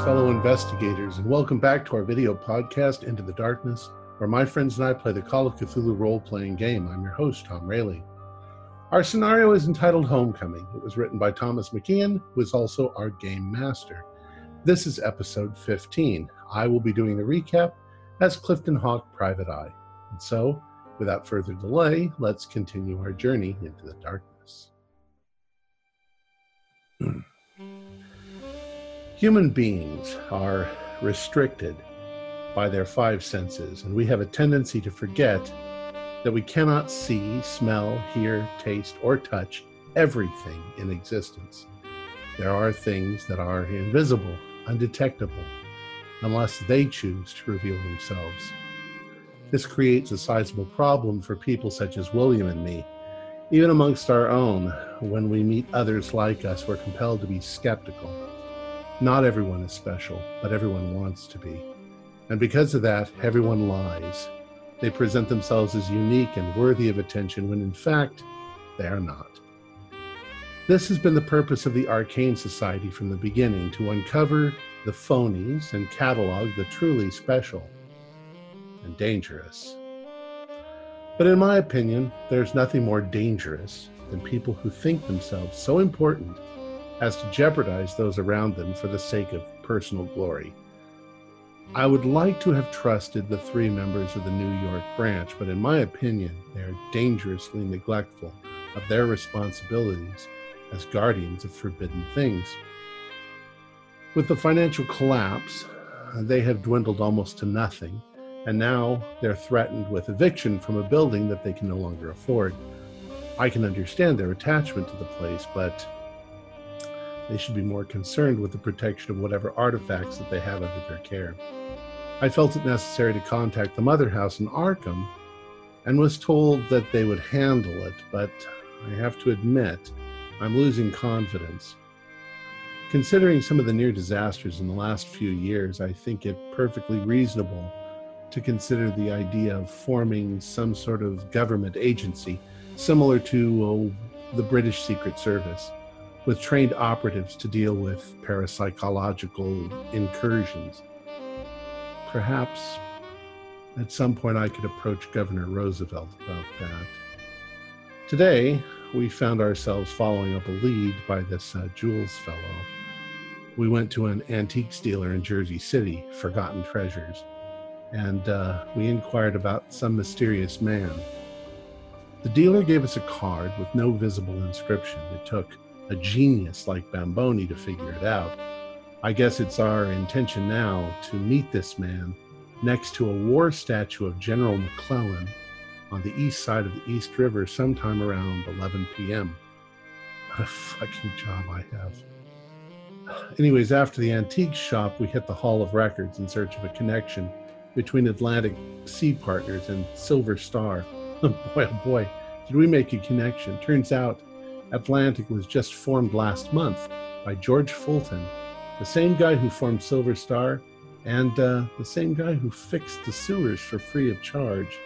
Fellow investigators, and welcome back to our video podcast, Into the Darkness, where my friends and I play the Call of Cthulhu role playing game. I'm your host, Tom Rayleigh. Our scenario is entitled Homecoming. It was written by Thomas McKeon, who is also our game master. This is episode 15. I will be doing the recap as Clifton Hawk Private Eye. And so, without further delay, let's continue our journey into the darkness. Human beings are restricted by their five senses, and we have a tendency to forget that we cannot see, smell, hear, taste, or touch everything in existence. There are things that are invisible, undetectable, unless they choose to reveal themselves. This creates a sizable problem for people such as William and me. Even amongst our own, when we meet others like us, we're compelled to be skeptical. Not everyone is special, but everyone wants to be. And because of that, everyone lies. They present themselves as unique and worthy of attention when in fact, they are not. This has been the purpose of the Arcane Society from the beginning to uncover the phonies and catalog the truly special and dangerous. But in my opinion, there's nothing more dangerous than people who think themselves so important as to jeopardize those around them for the sake of personal glory. I would like to have trusted the three members of the New York branch, but in my opinion, they are dangerously neglectful of their responsibilities as guardians of forbidden things. With the financial collapse, they have dwindled almost to nothing, and now they're threatened with eviction from a building that they can no longer afford. I can understand their attachment to the place, but they should be more concerned with the protection of whatever artifacts that they have under their care. I felt it necessary to contact the mother house in Arkham and was told that they would handle it, but I have to admit, I'm losing confidence. Considering some of the near disasters in the last few years, I think it perfectly reasonable to consider the idea of forming some sort of government agency similar to uh, the British Secret Service with trained operatives to deal with parapsychological incursions. Perhaps at some point I could approach Governor Roosevelt about that. Today, we found ourselves following up a lead by this uh, Jules fellow. We went to an antiques dealer in Jersey City, Forgotten Treasures, and uh, we inquired about some mysterious man. The dealer gave us a card with no visible inscription. It took a genius like Bamboni to figure it out. I guess it's our intention now to meet this man next to a war statue of General McClellan on the east side of the East River sometime around 11 p.m. What a fucking job I have. Anyways, after the antique shop, we hit the Hall of Records in search of a connection between Atlantic Sea Partners and Silver Star. boy, oh boy, did we make a connection. Turns out Atlantic was just formed last month by George Fulton, the same guy who formed Silver Star and uh, the same guy who fixed the sewers for free of charge.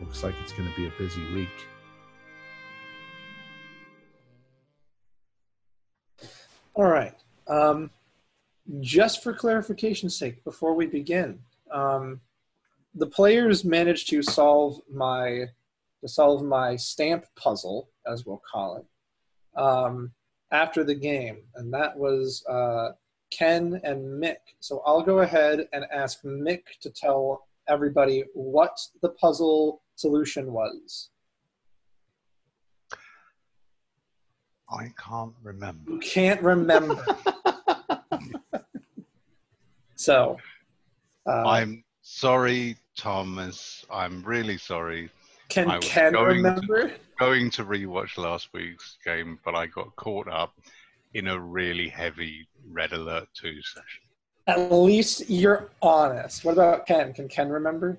Looks like it's going to be a busy week. All right. Um, just for clarification's sake, before we begin, um, the players managed to solve my to solve my stamp puzzle, as we'll call it, um, after the game, and that was uh, Ken and Mick. So I'll go ahead and ask Mick to tell everybody what the puzzle solution was. I can't remember. You can't remember. so, uh, I'm sorry, Thomas. I'm really sorry. Can Ken remember? To, going to rewatch last week's game, but I got caught up in a really heavy Red Alert 2 session. At least you're honest. What about Ken? Can Ken remember?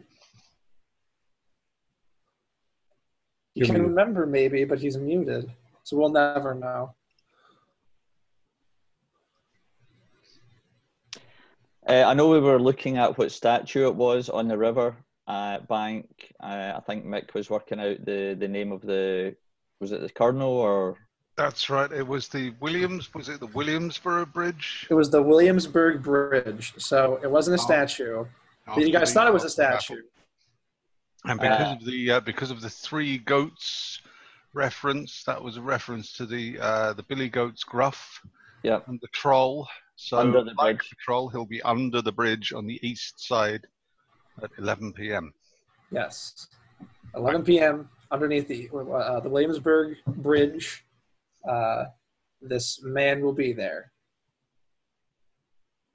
You can remember maybe, but he's muted, so we'll never know. Uh, I know we were looking at what statue it was on the river uh, bank. Uh, I think Mick was working out the, the name of the was it the Colonel or That's right. It was the Williams. Was it the Williamsburg Bridge? It was the Williamsburg Bridge, so it wasn't a Oh. statue. After you guys thought it was a after the statue. And because Uh, of the uh, because of the three goats reference, that was a reference to the uh, the Billy Goat's gruff Yeah. and the troll. So Under the like bridge. the troll, he'll be under the bridge on the east side at 11 p.m. Yes, 11 p.m. underneath the uh, the Williamsburg Bridge. Uh, this man will be there.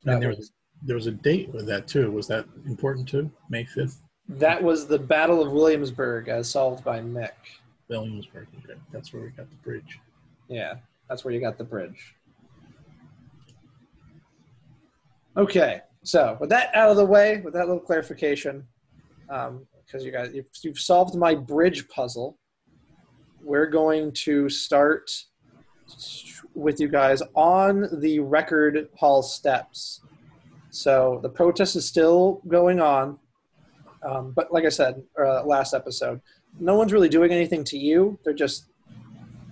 And there was, was, there was a date with that too. Was that important too? May 5th, that was the Battle of Williamsburg, as solved by Mick. Williamsburg. Okay, that's where we got the bridge. Yeah, that's where you got the bridge. Okay, so with that out of the way, with that little clarification, because you guys you've, you've solved my bridge puzzle, we're going to start with you guys on the record hall steps. So the protest is still going on, um, but like I said uh, last episode, no one's really doing anything to you. They're just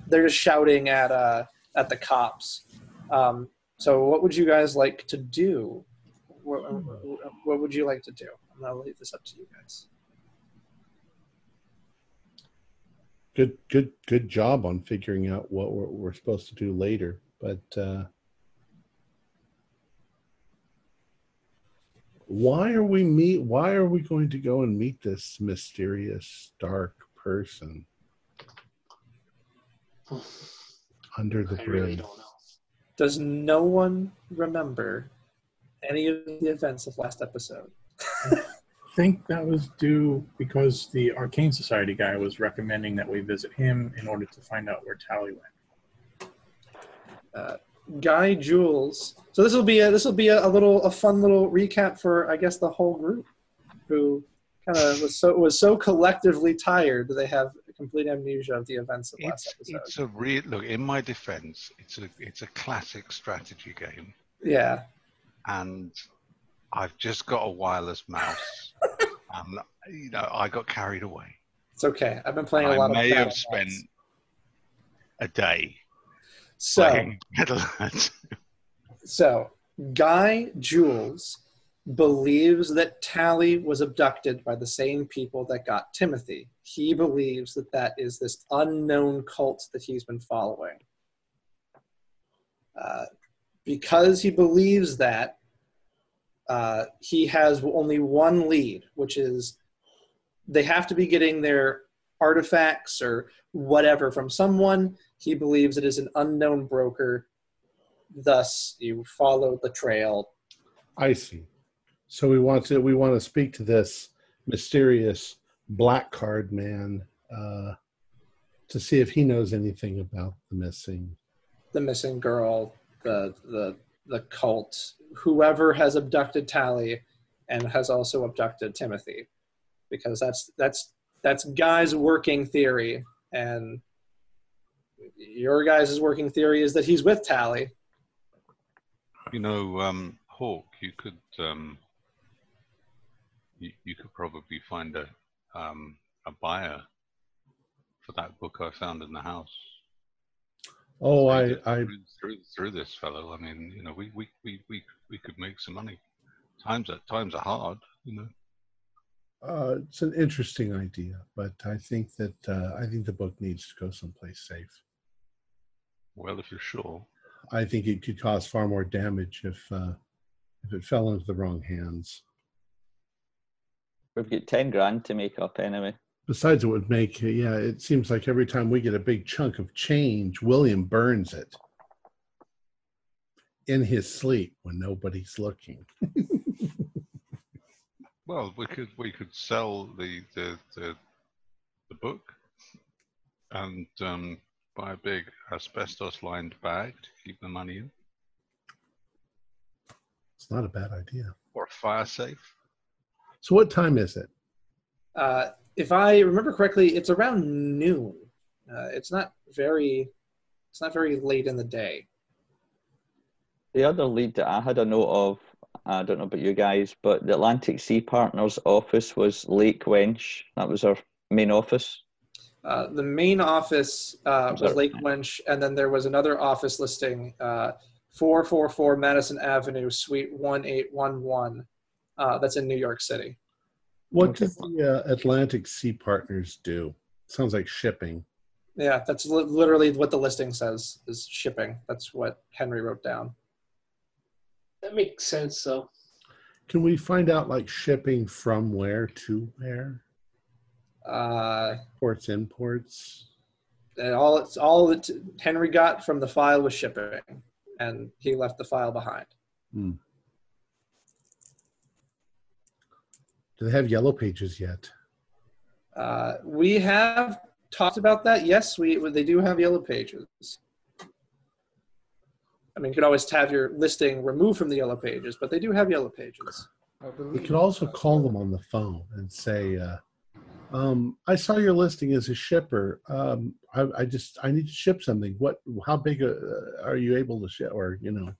they're just shouting at uh, at the cops. Um, so, what would you guys like to do? What, what would you like to do? I'm gonna leave this up to you guys. Good, good, good job on figuring out what we're, we're supposed to do later. But uh, why are we meet? Why are we going to go and meet this mysterious, dark person under the I really bridge? don't know. Does no one remember any of the events of last episode? I think that was due because the Arcane Society guy was recommending that we visit him in order to find out where Tally went. Uh, guy Jules. So this will be a this will be a, a little a fun little recap for I guess the whole group, who kind of was so was so collectively tired that they have complete amnesia of the events of last It's episode. it's a real look. In my defense, it's a it's a classic strategy game, yeah, and I've just got a wireless mouse. and you know, I got carried away. it's okay. I've been playing a I lot of. may have spent a day So playing. So, Guy Jules believes that Tally was abducted by the same people that got Timothy. He believes that that is this unknown cult that he's been following. Uh, because he believes that, uh, he has only one lead, which is they have to be getting their artifacts or whatever from someone. He believes it is an unknown broker thus you follow the trail I see. So we want to we want to speak to this mysterious black card man uh, to see if he knows anything about the missing. the missing girl the the the cult whoever has abducted tally and has also abducted timothy because that's that's that's guy's working theory and your guys' working theory is that he's with tally You know, um, Hawk, you could um, you, you could probably find a um, a buyer for that book I found in the house. Oh, I, through, I through, through through this fellow. I mean, you know, we we, we, we, we could make some money. Times are times are hard, you know. uh, it's an interesting idea, but I think that uh, I think the book needs to go someplace safe. Well, if you're sure. I think it could cause far more damage if uh, if it fell into the wrong hands. We've got 10 grand to make up anyway. Besides, it would make yeah. It seems like every time we get a big chunk of change, William burns it in his sleep when nobody's looking. Well, we could we could sell the the the, the book and um, buy a big asbestos lined bag to keep the money in, It's not a bad idea. or a fire safe. So, what time is it? uh, if i remember correctly it's around noon uh, it's not very it's not very late in the day The other lead that I had a note of, I don't know about you guys, but the Atlantic Sea Partners office was Lake Wench. That was our main office. Uh, the main office uh, was. Lake Wench, and then there was another office listing, uh, 444 Madison Avenue, Suite 1811. Uh, that's in New York City. What Okay. does the uh, Atlantic Sea Partners do? Sounds like shipping. Yeah, that's li- literally what the listing says is shipping. That's what Henry wrote down. That makes sense, though. Can we find out like shipping from where to where? Uh, Ports, imports. and all it's all that Henry got from the file was shipping, and he left the file behind. Do they have yellow pages yet? Uh, we have talked about that. Yes, we they do have yellow pages. I mean, you could always have your listing removed from the yellow pages, but they do have yellow pages. I We could also call them on the phone and say, uh, um, "I saw your listing as a shipper. Um, I, I just I need to ship something. What? How big uh, are you able to ship? Or you know?"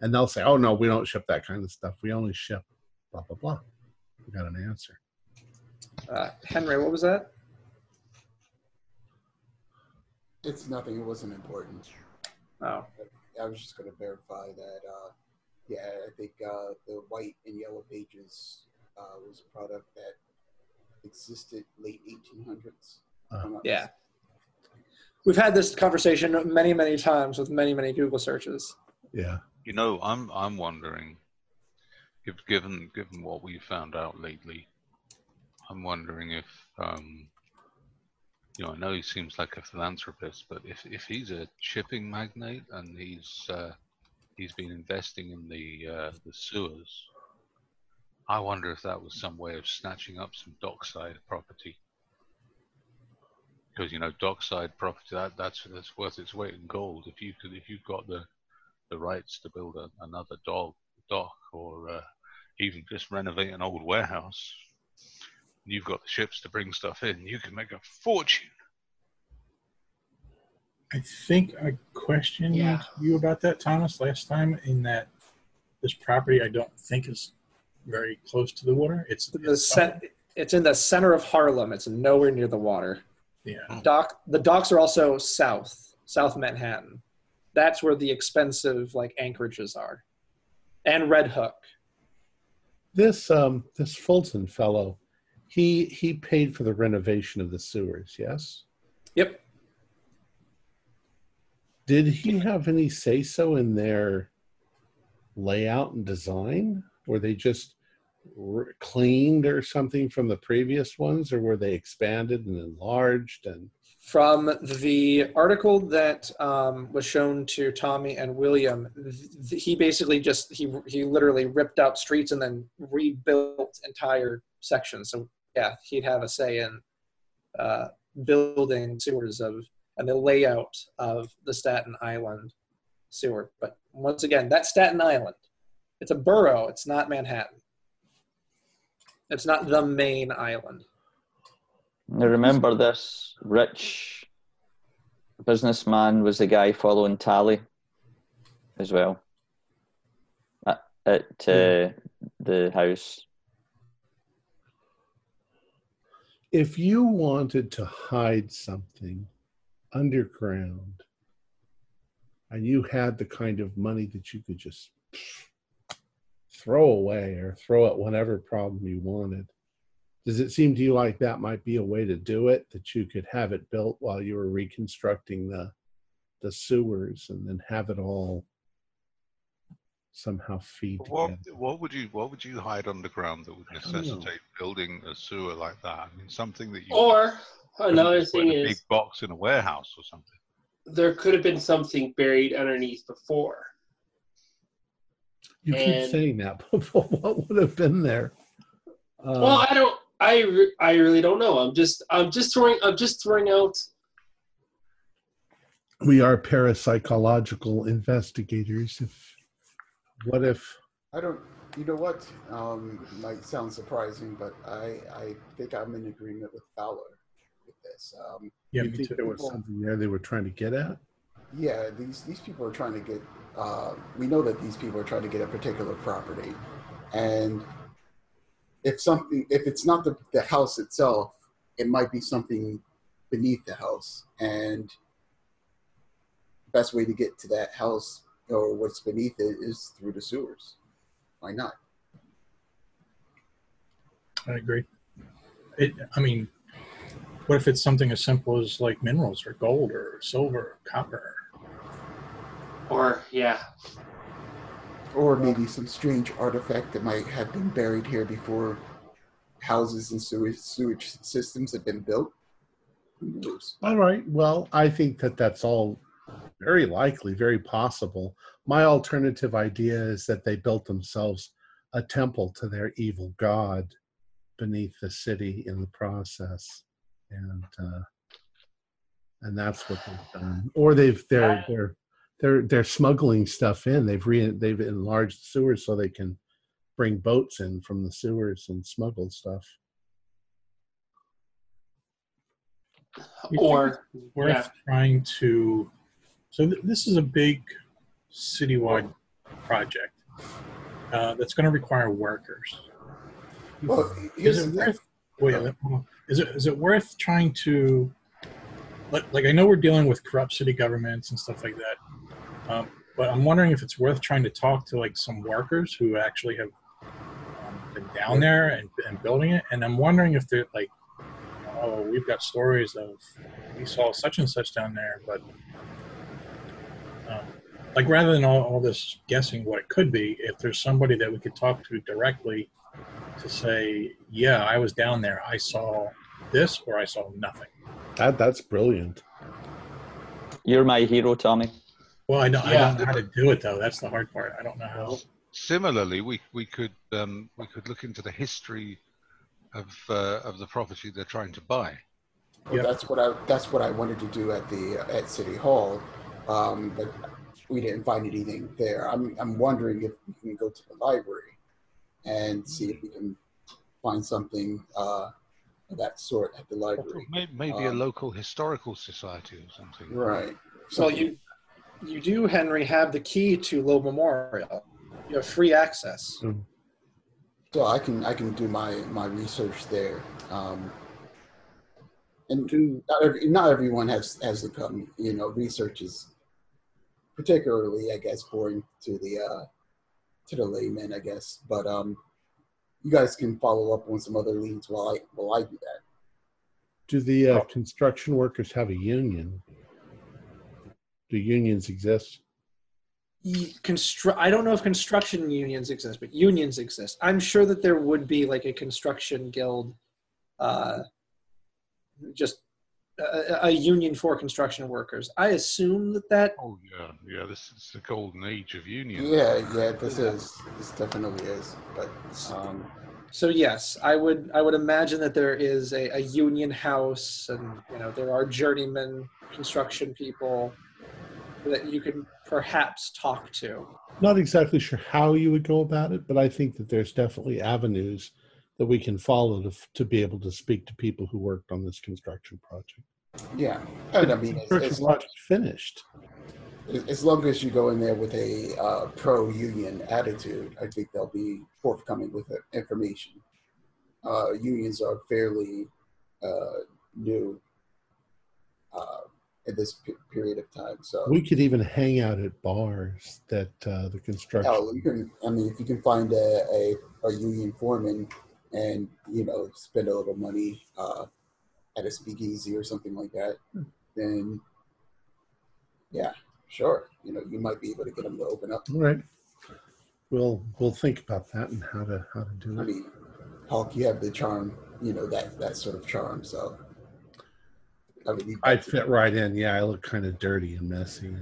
And they'll say, "Oh no, we don't ship that kind of stuff. We only ship blah blah blah." We got an answer. Uh, Henry, what was that? It's nothing. It wasn't important. Oh, I was just going to verify that. Uh, yeah, I think uh, the white and yellow pages uh, was a product that existed late 1800s. Uh, I'm yeah. We've had this conversation many, many times with many, many Google searches. Yeah. You know, I'm I'm wondering, if given given what we found out lately, I'm wondering if um, you know, I know he seems like a philanthropist, but if if he's a shipping magnate and he's uh, he's been investing in the uh, the sewers, I wonder if that was some way of snatching up some dockside property. Because you know, dockside property that that's that's worth its weight in gold. If you could, if you've got the the rights to build a, another dog dock or uh, even just renovate an old warehouse, you've got the ships to bring stuff in. You can make a fortune. I think I questioned Yeah. you about that, Thomas, last time. In that this property, I don't think is very close to the water. It's, The it's cen- it's in the center of Harlem. It's nowhere near the water. yeah. Dock. The docks are also south, South Manhattan. That's where the expensive like anchorages are, and Red Hook. This um this Fulton fellow, he he paid for the renovation of the sewers. Yes. Yep. Did he have any say so in their layout and design? Were they just r- cleaned or something from the previous ones, or were they expanded and enlarged? And From the article that um, was shown to Tommy and William, th- he basically just he he literally ripped out streets and then rebuilt entire sections. So yeah, he'd have a say in uh, building sewers of and the layout of the Staten Island sewer. But once again, that's Staten Island. It's a borough. It's not Manhattan. It's not the main island. I remember this rich businessman was the guy following Tally as well at, at uh, the house. if you wanted to hide something underground, and you had the kind of money that you could just throw away or throw at whatever problem you wanted. Does it seem to you like that might be a way to do it? That you could have it built while you were reconstructing the the sewers and then have it all somehow feed What together? what would you what would you hide underground that would necessitate building a sewer like that? I mean, something that you Or another just put thing in a big box in a warehouse or something. there could have been something buried underneath before. You keep saying that, but what would have been there? Um, well, I don't. I re- I really don't know. I'm just I'm just throwing I'm just throwing out. we are parapsychological investigators. If what if I don't. You know what? Um, might sound surprising, but I I think I'm in agreement with Fowler with this. Um, Yeah, you think too. there was something there they were trying to get at? yeah, these these people are trying to get. Uh, we know that these people are trying to get a particular property, and if something, if it's not the, the house itself, it might be something beneath the house, and the best way to get to that house or what's beneath it is through the sewers. Why not? I agree. It, I mean, what if it's something as simple as like minerals or gold or silver or copper? Or yeah, Or maybe some strange artifact that might have been buried here before houses and sewage, sewage systems have been built. All right. Well, I think that that's all very likely, very possible. My alternative idea is that they built themselves a temple to their evil god beneath the city in the process, and uh, and that's what they've done. Or they've they're they're they're they're smuggling stuff in. They've re they've enlarged the sewers so they can bring boats in from the sewers and smuggle stuff. Or Worth yeah, trying to. So th- this is a big citywide project uh, that's going to require workers. Well, Is it worth? Wait, let- is it is it worth trying to? Like, like I know we're dealing with corrupt city governments and stuff like that, um, but I'm wondering if it's worth trying to talk to like some workers who actually have um, been down there and, and building it, and I'm wondering if they're like, oh, we've got stories of we saw such and such down there, but um, like rather than all, all this guessing what it could be, if there's somebody that we could talk to directly to say, yeah, I was down there, I saw this, or I saw nothing. That that's brilliant. You're my hero, Tommy. Well, I don't, I don't know how to do it though. That's the hard part. I don't know how. Similarly, we we could um, we could look into the history of uh, of the property they're trying to buy. Well, Yep. that's what I that's what I wanted to do at the at City Hall, um, but we didn't find anything there. I'm I'm wondering if we can go to the library and see if we can find something uh, of that sort at the library. May- Maybe a Um, local historical society or something. Right. So you you do, Henry, have the key to Low Memorial. You have free access. So I can I can do my my research there. Um, and Do not every, not everyone has has to come. You know, research is particularly, I guess, boring to the uh, to the layman, I guess. But um, you guys can follow up on some other leads while I while I do that. do the uh, construction workers have a union? Do unions exist? Constru- I don't know if construction unions exist, but unions exist. I'm sure that there would be like a construction guild, uh, just a, a union for construction workers. I assume that that Oh yeah, yeah. This is the golden age of unions. Yeah, yeah, this is this definitely is. But um, So yes, I would I would imagine that there is a, a union house, and you know there are journeyman construction people that you can perhaps talk to. Not exactly sure how you would go about it, but I think that there's definitely avenues that we can follow to, to be able to speak to people who worked on this construction project. yeah, and I mean, as, Construction as long finished. as long as you go in there with a uh, pro-union attitude, I think they'll be forthcoming with information. Uh, unions are fairly uh, new uh, in this pe- period of time, so We could even hang out at bars that uh, the construction. hell, you can. I mean, if you can find a, a, a union foreman and you know spend a little money uh, at a speakeasy or something like that, then yeah, sure. You know, you might be able to get them to open up. All right. We'll we'll think about that and how to how to do I it. mean, Hawk, you have the charm, you know that that sort of charm. So I would need. I fit right in. Yeah, I look kind of dirty and messy.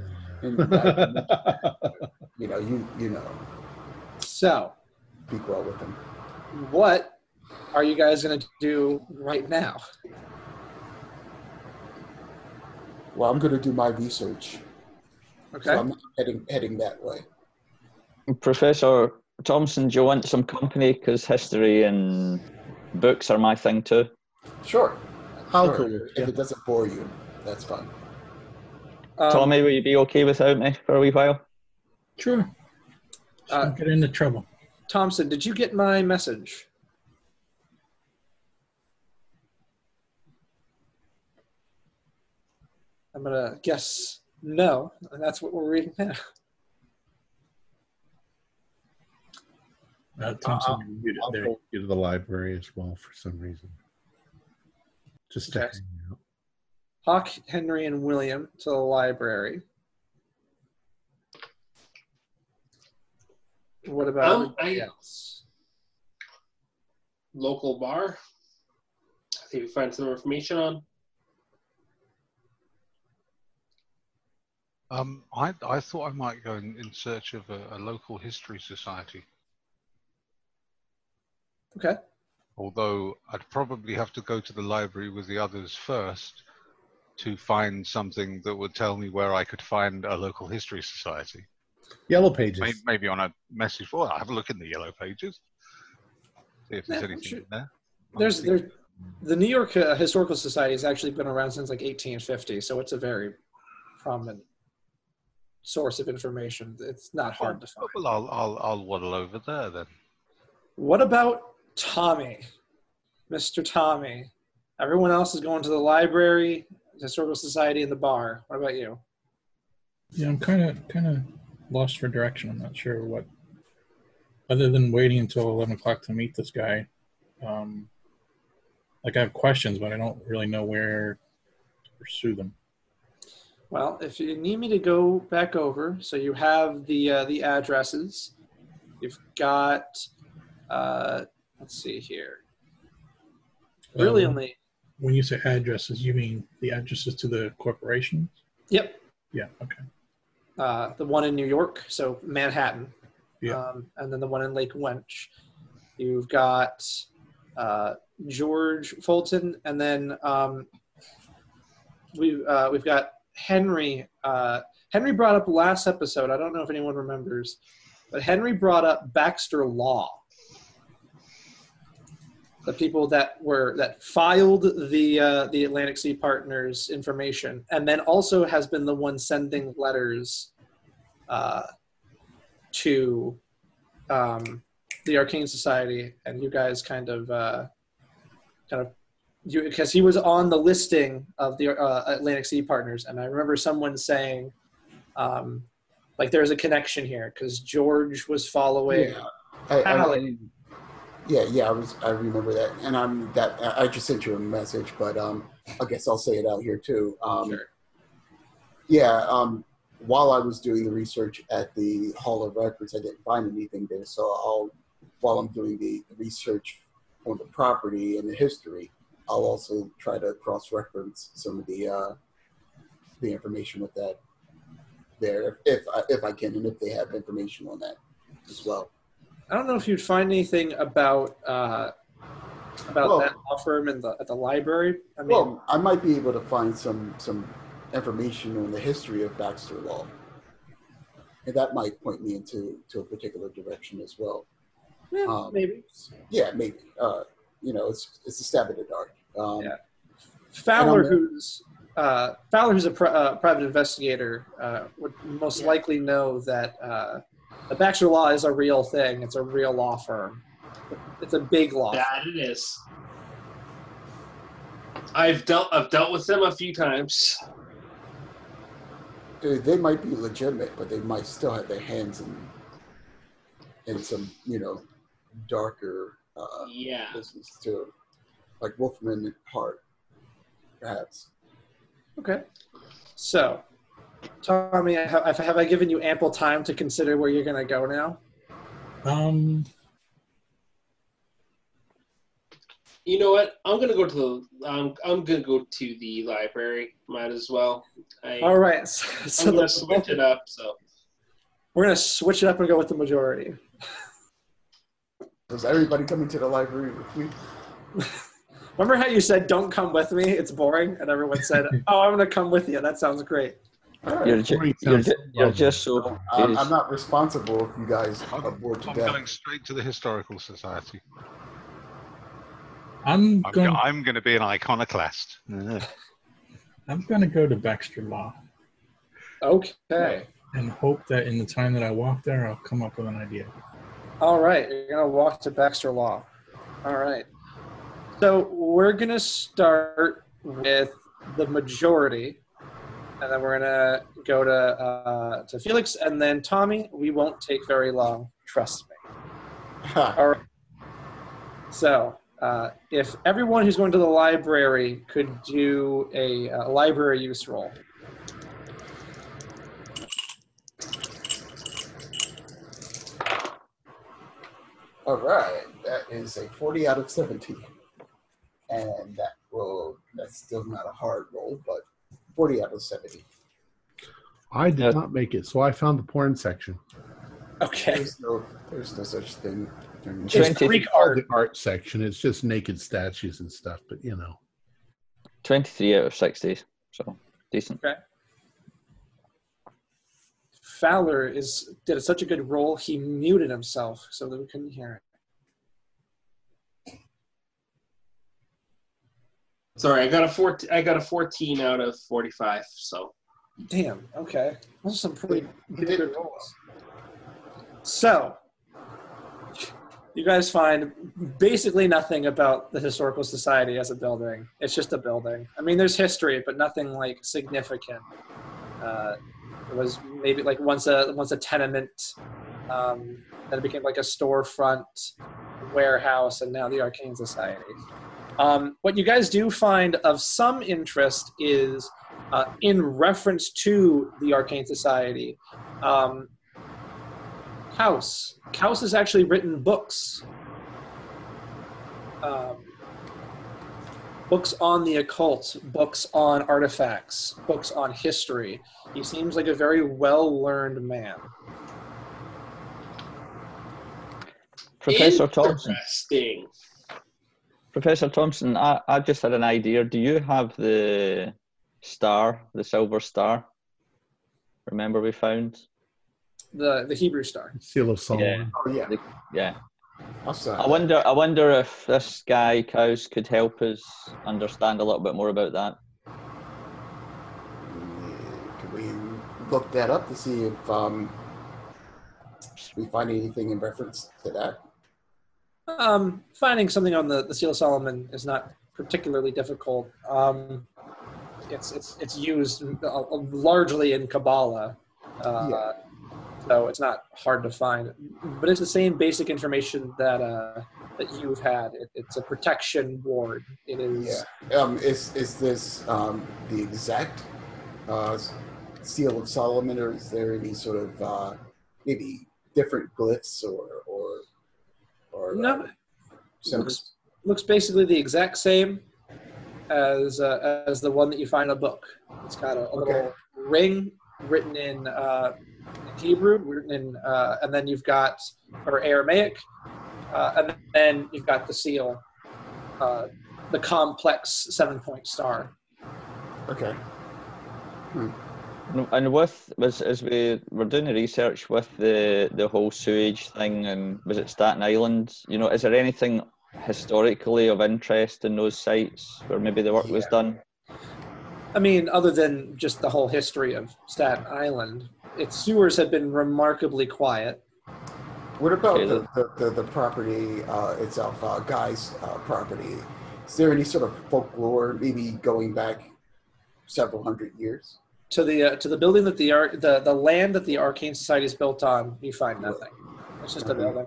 And that- you know, you you know, So speak well with them. what are you guys going to do right now? Well, I'm going to do my research, Okay. so I'm heading heading that way. Professor Thompson, do you want some company? Because history and books are my thing too. Sure. I'll sure. go with If you. it doesn't bore you, that's fine. Um, Tommy, will you be okay without me for a wee while? Sure. Just Uh, don't get into trouble. Thompson, did you get my message? I'm gonna guess no, and that's what we're reading now. Uh, Thompson, I'll- you're muted. There. go to the library as well for some reason. Just to Okay. hang out. Hawk, Henry, and William to the library. What about Um, I- else? Local bar. I think we find some information on. Um, I I thought I might go in, in search of a, a local history society. Okay. Although I'd probably have to go to the library with the others first to find something that would tell me where I could find a local history society. Yellow pages. Maybe, maybe on a message board. I'll have a look in the yellow pages. See if there's Yeah, anything sure- in there. There's Honestly, there, the New York uh, Historical Society has actually been around since like 1850, so it's a very prominent source of information. It's not hard to find. Well, I'll, I'll, I'll waddle over there then. What about Tommy, Mr. Tommy? Everyone else is going to the library, the Historical Society, and the bar. What about you? Yeah, I'm kind of kind of lost for direction. I'm not sure what, other than waiting until 11 o'clock to meet this guy. Um, like I have questions, but I don't really know where to pursue them. Well, if you need me to go back over, so you have the uh, the addresses. You've got, uh, let's see here. Really, Um, only When you say addresses, you mean the addresses to the corporations? yep. Yeah. Okay. Uh, the one in New York, so Manhattan, Yeah. um, and then the one in Lake Wench. You've got uh, George Fulton, and then um, we uh, we've got Henry. Uh, Henry brought up last episode. I don't know if anyone remembers, but Henry brought up Baxter Law. The people that were that filed the uh, the Atlantic Sea Partners information, and then also has been the one sending letters uh, to um, the Arcane Society, and you guys kind of uh, kind of you because he was on the listing of the uh, Atlantic Sea Partners, and I remember someone saying. Um, like there's a connection here because George was following. Yeah. I, I, Hallie. Yeah, yeah, I was. I remember that, and I'm that. I just sent you a message, but um, I guess I'll say it out here too. Um, Sure. Yeah. Um, while I was doing the research at the Hall of Records, I didn't find anything there. So I'll, while I'm doing the research on the property and the history, I'll also try to cross-reference some of the uh, the information with that there, if I, if I can, and if they have information on that as well. I don't know if you'd find anything about uh, about Well- that law firm in the at the library. I mean, Well, I might be able to find some some information on the history of Baxter Law, and that might point me into to a particular direction as well. yeah, um, maybe Yeah, maybe. Uh, you know, it's it's a stab in the dark. Um, Yeah. Fowler, who's uh, Fowler, who's a pri- uh, private investigator, uh, would most Yeah. likely know that uh, the Baxter Law is a real thing. It's a real law firm. It's a big law. firm. That it is. I've dealt I've dealt with them a few times. they, they might be legitimate, but they might still have their hands in in some you know darker uh, Yeah. business too, like Wolfram Hart, perhaps. Okay. So, Tommy, have, have I given you ample time to consider where you're going to go now? Um, You know what? I'm gonna go to the. I'm I'm gonna go to the library. Might as well. I, All right. So, I'm gonna the- switch it up. So we're going to switch it up and go with the majority. Does everybody coming to the library with me? Remember how you said, "Don't come with me; it's boring," and everyone said, "Oh, I'm going to come with you." That sounds great. All right. You're, ju- you're, ju- you're just so. I'm, I'm not responsible if you guys are bored to I'm death. going straight to the Historical Society. I'm I'm, going. go- I'm going to be an iconoclast. Uh-huh. I'm going to go to Baxter Law Okay. and hope that in the time that I walk there, I'll come up with an idea. All right. You're going to walk to Baxter Law. All right. So we're going to start with the majority. And then we're gonna go to uh, to Felix, and then Tommy. We won't take very long. Trust me. All right. So, uh, if everyone who's going to the library could do a, uh library use roll. All right, that is a 40 out of 70. And that will, that's still not a hard roll, but 40 out of 70. I did not make it, so I found the porn section. Okay. There's no, there's no such thing. It's Twenty- Greek art. the art section. It's just naked statues and stuff, but you know. 23 out of 60. So decent. Fowler is did such a good roll. He muted himself so that we couldn't hear Sorry, I got a 14, I got a 14 out of 45. So Damn. Okay. Those are some pretty good rolls. So, you guys find basically nothing about the historical society as a building. It's just a building. I mean, there's history, but nothing like significant. Uh, it was maybe like once a once a tenement, um, then it became like a storefront, warehouse, and now the Arcane Society. Um, what you guys do find of some interest is uh, in reference to the Arcane Society. Um, Kaus. Kaus has actually written books. Um, books on the occult, books on artifacts, books on history. He seems like a very well learned man. Professor Thompson. Interesting. Professor Thompson, I, I just had an idea. Do you have the star, the silver star? Remember we found? The the Hebrew star. Seal of Solomon. Oh, yeah. The- yeah. I'll. I wonder. I wonder if this guy Kaus could help us understand a little bit more about that. Could we look that up to see if um, we find anything in reference to that? Um, finding something on the, the Seal of Solomon is not particularly difficult. Um, it's it's it's used uh, largely in Kabbalah, uh, Yeah. so it's not hard to find. But it's the same basic information that uh, that you've had. It, it's a protection ward. It is. Yeah. Um, is is this um, the exact uh, seal of Solomon, or is there any sort of uh, maybe different glyphs or or or No, uh, looks looks basically the exact same as uh, as the one that you find in a book. It's got a, a Okay. little ring written in uh, Hebrew, written in, uh, and then you've got or Aramaic, uh, and then you've got the seal, uh, the complex seven point star. Okay. And- And with as as we were doing the research with the the whole sewage thing, and was it Staten Island? You know, is there anything historically of interest in those sites where maybe the work was done? I mean, other than just the whole history of Staten Island, its sewers have been remarkably quiet. What about the, the, the, the property uh, itself, uh, Guy's uh, property? Is there any sort of folklore, maybe going back several hundred years? To the uh, to the building that the ar- the the land that the Arcane Society is built on, you find nothing. It's just a Okay. building.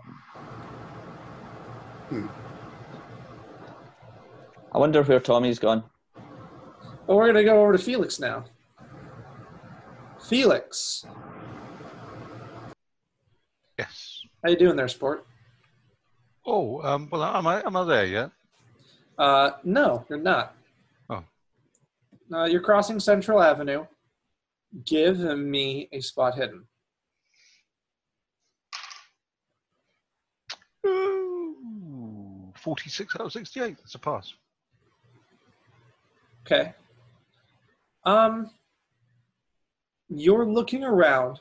I wonder where Tommy's gone. But we're gonna go over to Felix now. Felix, Yes. how you doing there, sport? Oh, um, well, am I am I there yet? Uh, no, you're not. Oh. Uh, you're crossing Central Avenue. Give me a spot hidden. Ooh, Forty-six out of sixty-eight. That's a pass. Okay. Um, you're looking around.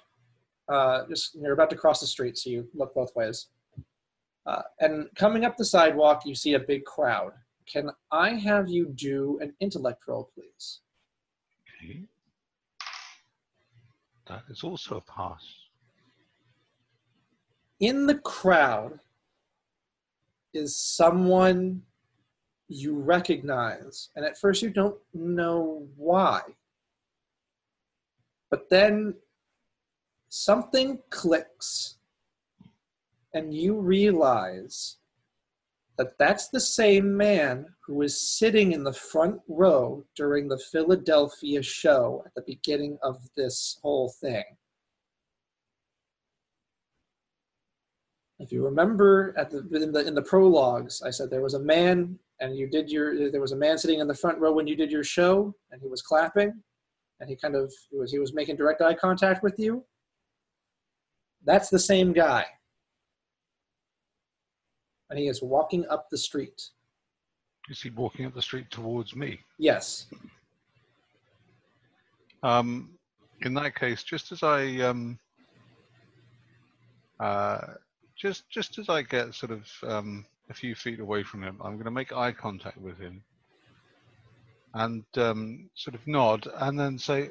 Uh, just you're about to cross the street, so you look both ways. Uh, and coming up the sidewalk, you see a big crowd. Can I have you do an intellect roll, please? Okay. That is also a pass. In the crowd is someone you recognize, and at first you don't know why. But then something clicks, and you realize that that's the same man who was sitting in the front row during the Philadelphia show at the beginning of this whole thing. If you remember at the in the in the prologues, I said there was a man and you did your there was a man sitting in the front row when you did your show and he was clapping and he kind of he was he was making direct eye contact with you. That's the same guy. And he is walking up the street. Is he walking up the street towards me? Yes. Um, in that case, just as I um, uh, just just as I get sort of um, a few feet away from him, I'm going to make eye contact with him and um, sort of nod and then say,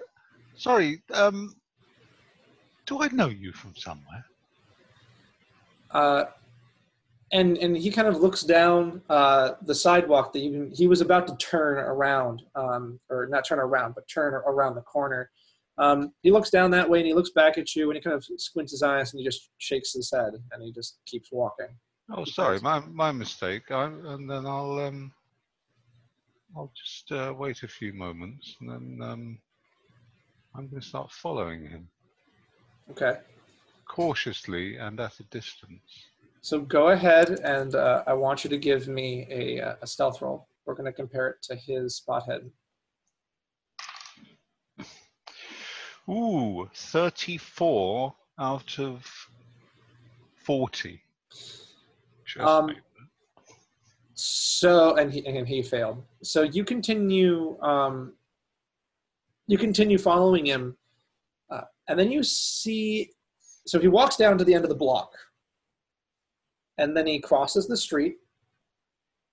"Sorry, um, do I know you from somewhere?" Uh, and and he kind of looks down uh, the sidewalk that you, he was about to turn around, um, or not turn around, but turn around the corner. Um, he looks down that way and he looks back at you and he kind of squints his eyes and he just shakes his head and he just keeps walking. Oh, sorry, my my mistake. I, and then I'll um, I'll just uh, wait a few moments and then um, I'm going to start following him Okay. cautiously and at a distance. So go ahead and uh, I want you to give me a, uh, a stealth roll. We're going to compare it to his spot hidden. Ooh, 34 out of 40. Just Um, So and he and he failed. So you continue um, you continue following him, uh, and then you see. So he walks down to the end of the block, and then he crosses the street,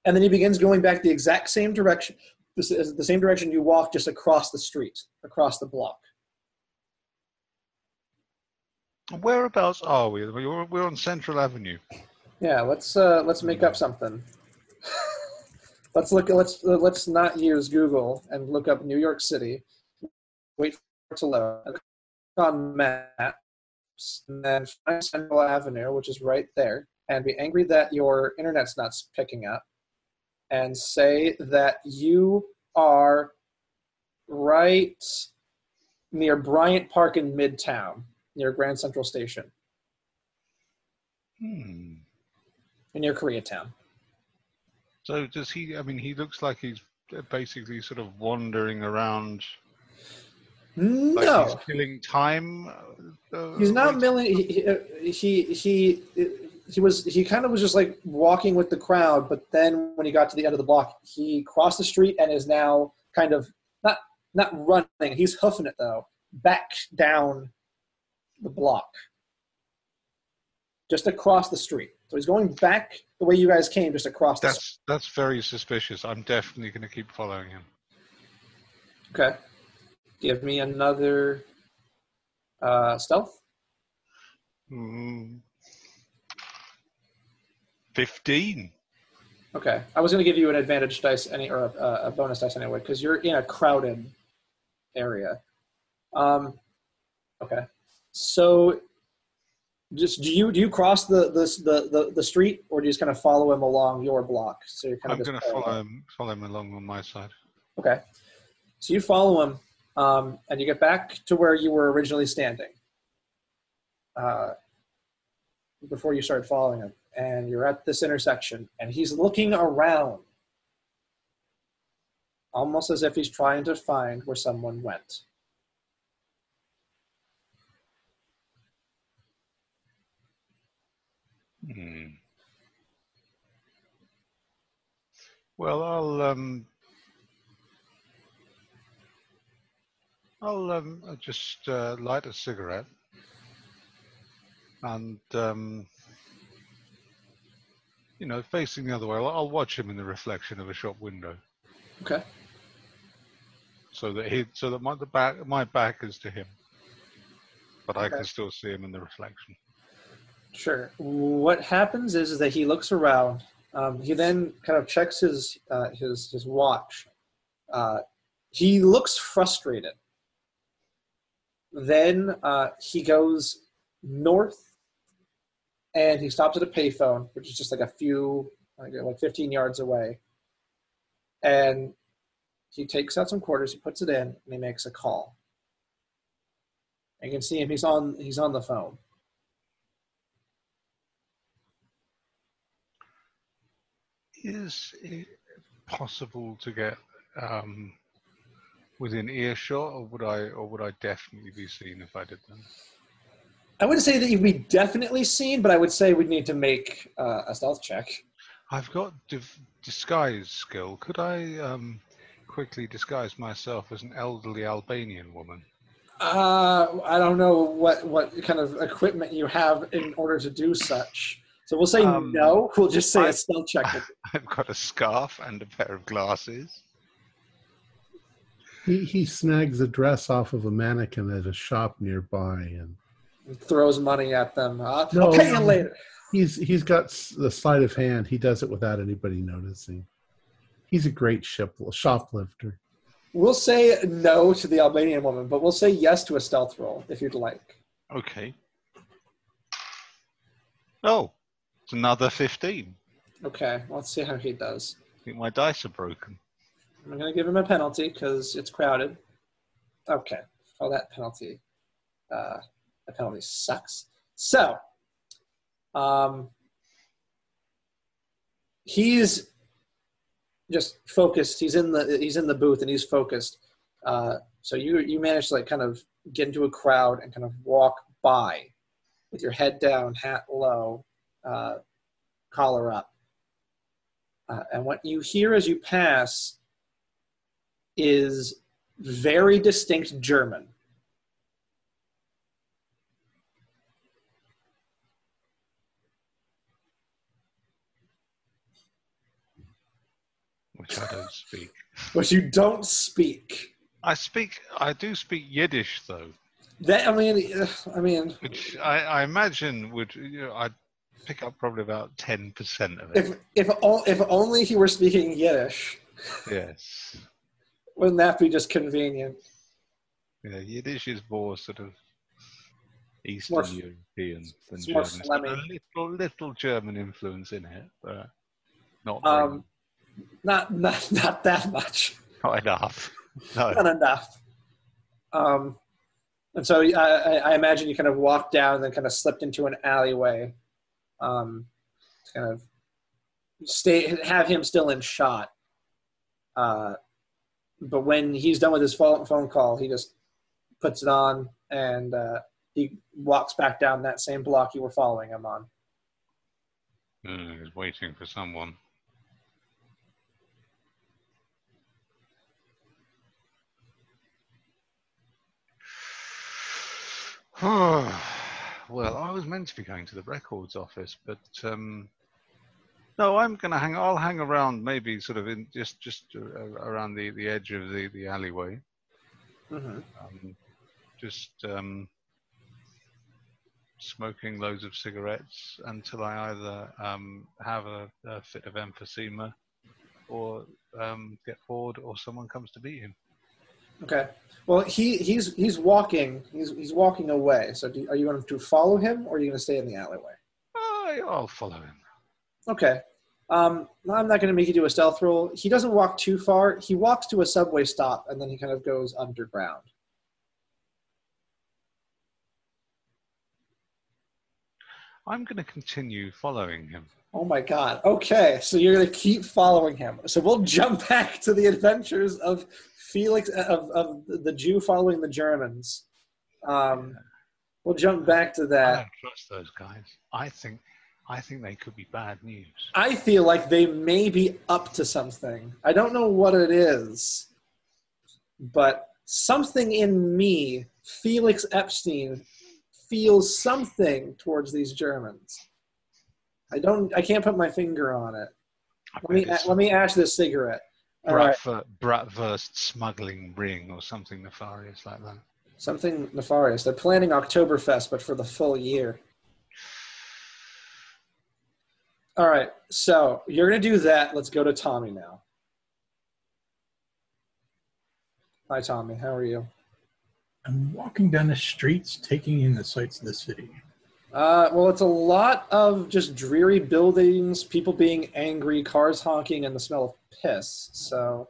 and then he begins going back the exact same direction. This is the same direction you walk, just across the street, across the block. Whereabouts are we? We're, we're on Central Avenue. Yeah, let's uh, let's make up something. let's look. Let's let's not use Google and look up New York City. Wait for it to load. On maps, and then find Central Avenue, which is right there, and be angry that your internet's not picking up, and say that you are right near Bryant Park in Midtown, near Grand Central Station, Hmm. near Koreatown. So does he? I mean, he looks like he's basically sort of wandering around, like No, he's killing time. uh, he's not milling. He, he he he was he kind of was just like walking with the crowd, but then when he got to the end of the block, he crossed the street and is now kind of not not running. He's hoofing it though, back down the block, just across the street. So he's going back the way you guys came, just across the. street. That's that's very suspicious. I'm definitely going to keep following him. Okay, give me another uh, stealth. Mm. Fifteen. Okay, I was going to give you an advantage dice any or a, a bonus dice anyway because you're in a crowded area. Um, okay, so just do you do you cross the the the the, the street or do you just kind of follow him along your block? So you're kind I'm of going to follow him, follow him along on my side. Okay, so you follow him um, and you get back to where you were originally standing uh, before you started following him, and you're at this intersection, and he's looking around, almost as if he's trying to find where someone went. Hmm. Well, I'll um, I'll um, just uh, light a cigarette and um, you know, facing the other way. I'll, I'll watch him in the reflection of a shop window, Okay. so that he, so that my the back my back is to him, but I Okay. can still see him in the reflection. Sure. What happens is, is that he looks around. Um, he then kind of checks his uh, his his watch. Uh, he looks frustrated. Then uh, he goes north, and he stops at a payphone, which is just like a few, like, like 15 yards away. And he takes out some quarters, he puts it in, and he makes a call. You can see him; he's on he's on the phone. Is it possible to get um, within earshot, or would I, or would I definitely be seen if I did that? I wouldn't say that you'd be definitely seen, but I would say we'd need to make uh, a stealth check. I've got div- disguise skill. Could I um, quickly disguise myself as an elderly Albanian woman? Uh, I don't know what what kind of equipment you have in order to do such. So we'll say Um, no. We'll just say I- a stealth check. I've got a scarf and a pair of glasses. He, he snags a dress off of a mannequin at a shop nearby, and throws money at them. Uh, No, I'll pay you later. he's he's got the sleight of hand. He does it without anybody noticing. He's a great ship shoplifter. We'll say no to the Albanian woman, but we'll say yes to a stealth roll if you'd like. Okay. Oh, it's another 15. Okay, let's see how he does. I think my dice are broken. I'm going to give him a penalty because it's crowded. Okay, oh that penalty, uh, that penalty sucks. So, um, he's just focused. He's in the he's in the booth and he's focused. Uh, so you you manage to like kind of get into a crowd and kind of walk by with your head down, hat low, uh, collar up. Uh, and what you hear as you pass is very distinct German. Which I don't speak. But you don't speak. I speak. I do speak Yiddish though, That I mean, I mean, which I, I imagine would you know I'd pick up probably about ten percent of it. if if o- if only he were speaking Yiddish, yes. wouldn't that be just convenient? Yeah, Yiddish is more sort of Eastern more European than German. A little, little German influence in it, but not Um, Not not not that much. not enough. No. Not enough. Um, and so I, I, I imagine you kind of walked down and then kind of slipped into an alleyway. Um, to kind of stay have him still in shot. Uh, but when he's done with his phone, phone call, he just puts it on and uh, he walks back down that same block you were following him on. Mm, he's waiting for someone. well, I was meant to be going to the records office, but um, no, I'm going to hang. I'll hang around, maybe sort of in just just uh, around the, the edge of the, the alleyway, hmm um, just um, smoking loads of cigarettes until I either um, have a, a fit of emphysema or um, get bored or someone comes to beat him. Okay. Well, he he's he's walking. He's he's walking away. So, do, are you going to follow him, or are you going to stay in the alleyway? I, I'll follow him. Okay. Um, I'm not going to make you do a stealth roll. He doesn't walk too far. He walks to a subway stop, and then he kind of goes underground. I'm going to continue following him. Oh my god. Okay, so you're going to keep following him. So we'll jump back to the adventures of Felix of, of the Jew following the Germans. Um, we'll jump back to I that. don't trust those guys. I think, I think they could be bad news. I feel like they may be up to something. I don't know what it is, but something in me, Felix Epstein, feels something towards these Germans. I don't. I can't put my finger on it. I Let me let me ash this cigarette. All right, Bratver, Bratwurst smuggling ring or something nefarious like that. something nefarious. They're planning Oktoberfest, but for the full year. All right, so you're gonna do that. Let's go to Tommy now. Hi, Tommy. How are you? I'm walking down the streets, taking in the sights of the city. Uh, well, it's a lot of just dreary buildings, people being angry, cars honking, and the smell of piss. So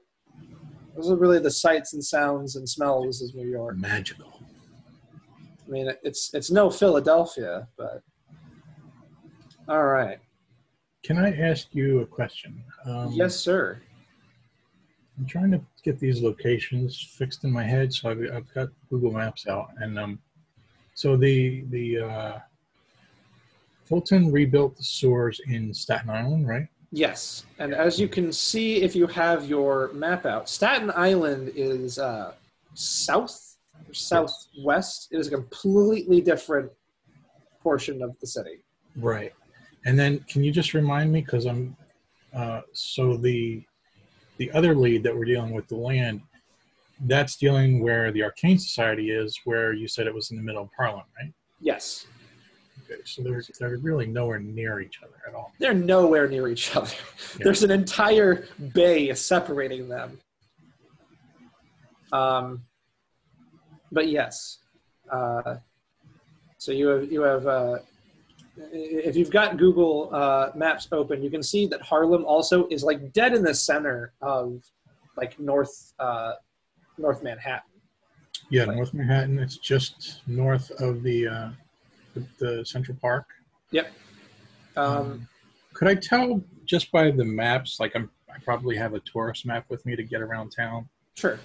those are really the sights and sounds and smells of New York. Magical. I mean, it's it's no Philadelphia, but all right. Can I ask you a question? Um, yes, sir. I'm trying to get these locations fixed in my head, so I've, I've got Google Maps out, and um, so the the uh, Fulton rebuilt the sewers in Staten Island, right? Yes, and as you can see, if you have your map out, Staten Island is uh, south or southwest. It is a completely different portion of the city. Right. And then, can you just remind me, because I'm uh, so the the other lead that we're dealing with the land, that's dealing where the Arcane Society is, where you said it was in the middle of Harlem, right? Yes, Okay, so they're they're really nowhere near each other at all. they're nowhere near each other. Yeah. There's an entire bay separating them. Um, but yes, uh, so you have you have uh, if you've got Google uh, Maps open, you can see that Harlem also is like dead in the center of like North uh, North Manhattan. Yeah, Right. North Manhattan. It's just north of the the, the Central Park. Yep. Um, Could I tell just by the maps? Like I'm, I probably have a tourist map with me to get around town. sure.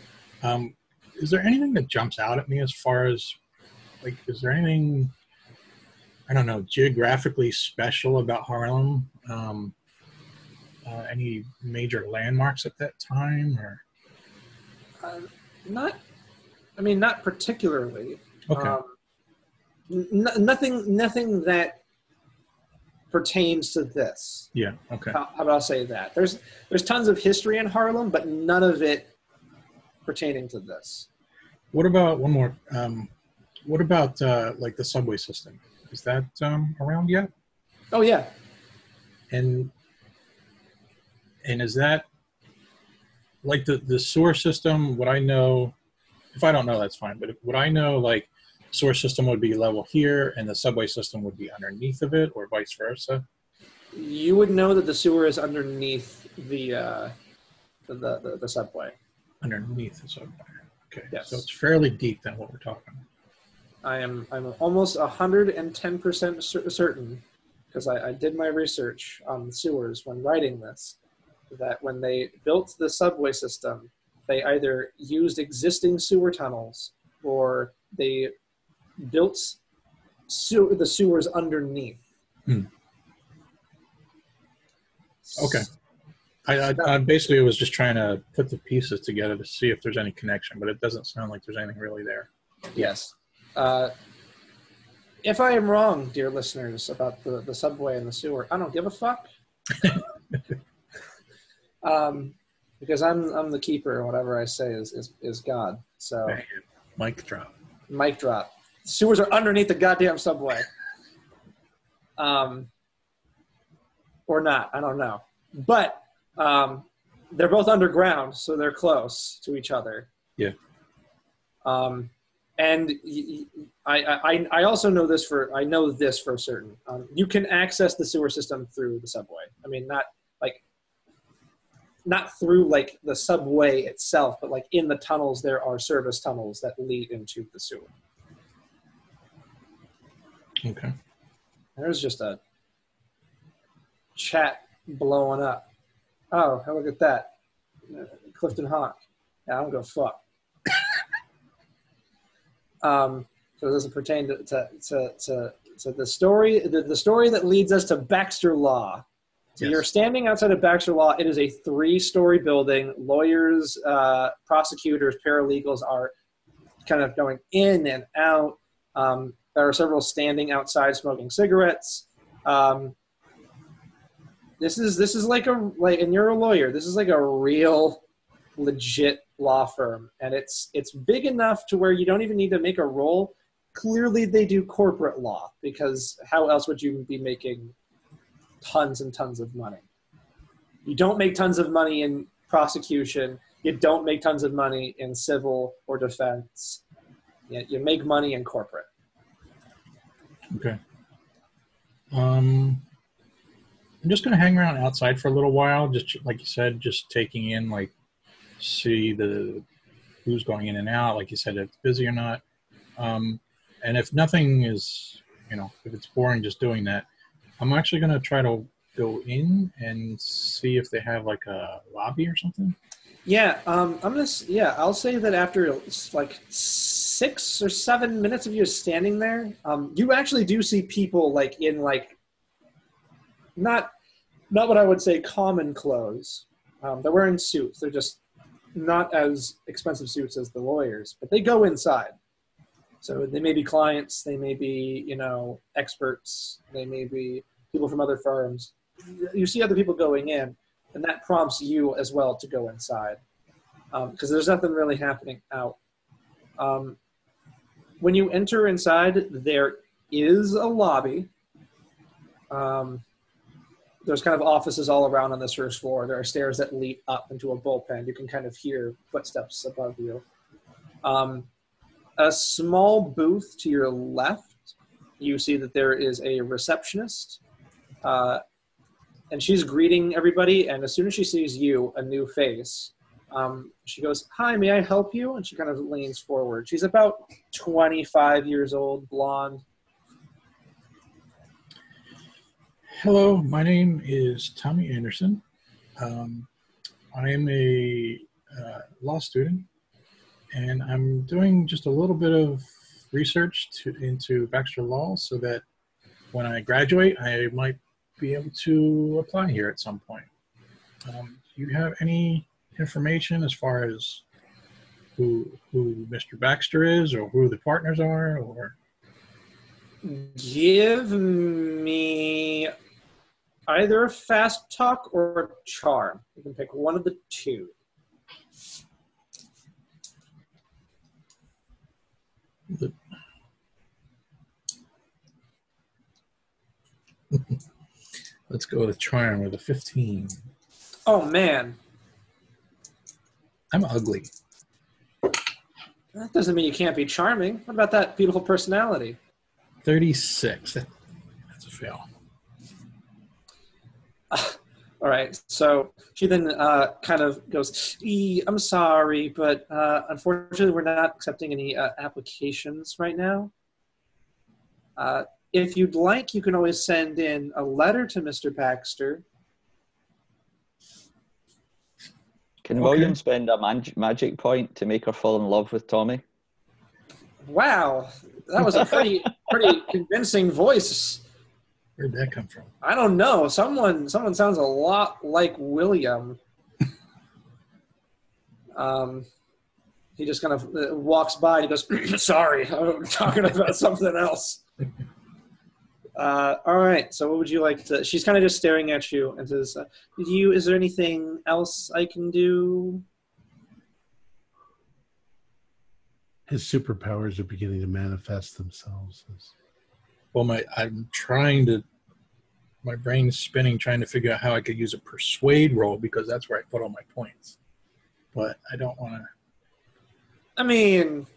Um, is there anything that jumps out at me as far as like is there anything I don't know geographically special about Harlem? Um, uh, any major landmarks at that time or Uh, not, I mean, not particularly. okay Um, n- nothing, nothing that pertains to this. yeah okay How, how about I say that? There's there's tons of history in Harlem, but none of it pertaining to this. what about one more um, what about uh, like the subway system is that um, around yet Oh yeah, and and is that like the the sewer system what i know if i don't know that's fine but if, what i know like sewer system would be level here and the subway system would be underneath of it or vice versa you would know that the sewer is underneath the uh, the, the the subway. underneath the subway okay Yes. so it's fairly deep then what we're talking I am I'm almost hundred and ten percent certain because I, I did my research on the sewers when writing this that when they built the subway system, they either used existing sewer tunnels or they built the sewers underneath. Hmm. Okay. I, I, I basically was just trying to put the pieces together to see if there's any connection but it doesn't sound like there's anything really there Yes. Uh, if I am wrong, dear listeners, about the, the subway and the sewer, I don't give a fuck. um, because I'm I'm the keeper, and whatever I say is is, is God. So mic drop mic drop. Sewers are underneath the goddamn subway. Um, or not, I don't know. But um, they're both underground, so they're close to each other. Yeah. Um, and I, I, I also know this for I know this for certain. Um, you can access the sewer system through the subway. I mean, not like not through like the subway itself, but like in the tunnels, there are service tunnels that lead into the sewer. Okay There's just a chat blowing up. Oh, look at that. Clifton Hawk. Yeah, I don't go fuck. um, so it doesn't pertain to, to, to, to, to the story, the, the story that leads us to Baxter Law. So Yes. you're standing outside of Baxter Law. It is a three-story building. Lawyers, uh, prosecutors, paralegals are kind of going in and out. Um, there are several standing outside smoking cigarettes. Um, this is this is like a like, and you're a lawyer. This is like a real, legit law firm, and it's it's big enough to where you don't even need to make a roll. Clearly, they do corporate law because how else would you be making tons and tons of money? You don't make tons of money in prosecution. You don't make tons of money in civil or defense. You make money in corporate. Okay. Um, I'm just gonna hang around outside for a little while, just like you said, just taking in like see the who's going in and out, like you said, if it's busy or not. Um, and if nothing is, you know, if it's boring just doing that, I'm actually gonna try to go in and see if they have like a lobby or something. Yeah, um, I'm gonna. Yeah, I'll say that after like six or seven minutes of you standing there, um, you actually do see people like in like not not what I would say common clothes. Um, they're wearing suits. They're just not as expensive suits as the lawyers, but they go inside. So they may be clients. They may be you know experts. They may be people from other firms. You see other people going in and that prompts you as well to go inside because there's nothing really happening out. Um, when you enter inside, there is a lobby. Um, there's kind of offices all around on this first floor. There are stairs that lead up into a bullpen. You can kind of hear footsteps above you. Um, a small booth to your left, you see that there is a receptionist. Uh, and she's greeting everybody. And as soon as she sees you, a new face, um, she goes, "Hi, may I help you?" And she kind of leans forward. She's about 25 years old, blonde. Hello, my name is Tommy Anderson. Um, I am a uh, law student, and I'm doing just a little bit of research to, into Baxter Law so that when I graduate, I might be able to apply here at some point. Um, do you have any information as far as who who Mr. Baxter is, or who the partners are, or Give me either a fast talk or a charm. You can pick one of the two. the Let's go with a charm with a 15. Oh man, I'm ugly. that doesn't mean you can't be charming. What about that beautiful personality? 36. That's a fail. All right. So she then uh, kind of goes, "E, I'm sorry, but uh, unfortunately, we're not accepting any uh, applications right now. If you'd like, you can always send in a letter to Mr. Baxter. Can Okay. William spend a mag- magic point to make her fall in love with Tommy? Wow, that was a pretty pretty convincing voice. Where'd that come from? I don't know. Someone someone sounds a lot like William. Um, he just kind of uh, walks by and he goes, "Sorry, I'm talking about something else." Uh, all right. So, what would you like to? She's kind of just staring at you and says, uh, "Do you? Is there anything else I can do?" His superpowers are beginning to manifest themselves. as- Well, my I'm trying to. My brain's spinning, trying to figure out how I could use a persuade roll because that's where I put all my points. But I don't want to. I mean,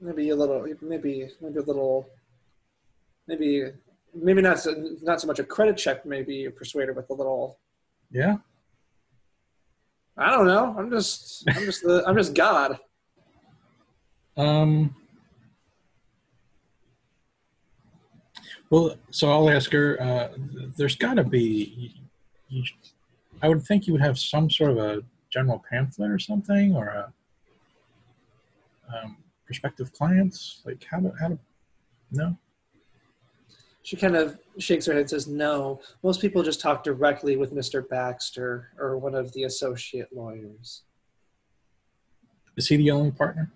maybe a little, maybe maybe a little, maybe maybe not so, not so much a credit check. Maybe a persuader with a little. Yeah. I don't know. I'm just I'm just the I'm just God. Um. Well, so I'll ask her. Uh, there's got to be. You, I would think you would have some sort of a general pamphlet or something, or a um, prospective clients. Like how to how to. No. She kind of shakes her head and says, "No, most people just talk directly with Mr. Baxter or one of the associate lawyers. Is he the only partner?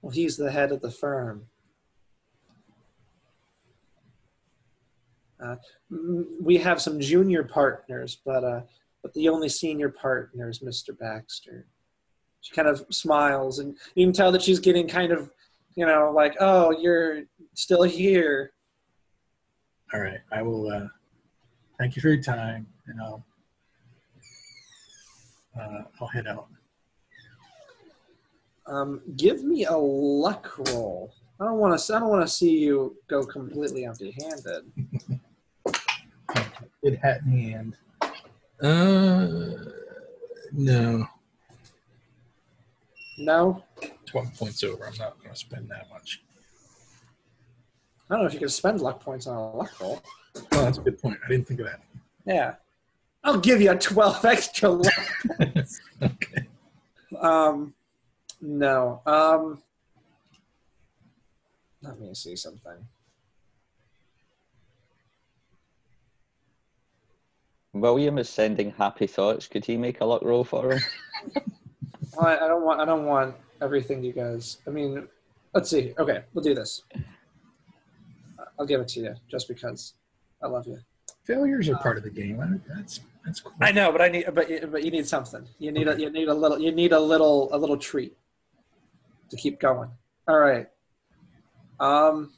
Well, he's the head of the firm." Uh, we have some junior partners, but uh, but the only senior partner is Mr. Baxter. She kind of smiles, and you can tell that she's getting kind of, you know, like, "Oh, you're still here." All right. I will. Uh, thank you for your time, and I'll. Uh, I'll head out. Um, give me a luck roll. I don't want to. I don't want to see you go completely empty-handed. Good hat in hand. Uh, no. No, 12 points over. I'm not going to spend that much. I don't know if you can spend luck points on a luck roll. Oh, that's a good point. I didn't think of that. Yeah, I'll give you a twelve extra luck. okay. Um, no. Um, let me see something. William is sending happy thoughts. Could he make a luck roll for him? I, I don't want. I don't want everything you guys. I mean, let's see. Okay, we'll do this. I'll give it to you just because I love you. Failures are part of the game. I- That's that's cool. I know, but I need. But but you need something. You need a. You need a little. You need a little. A little treat to keep going. All right. Um.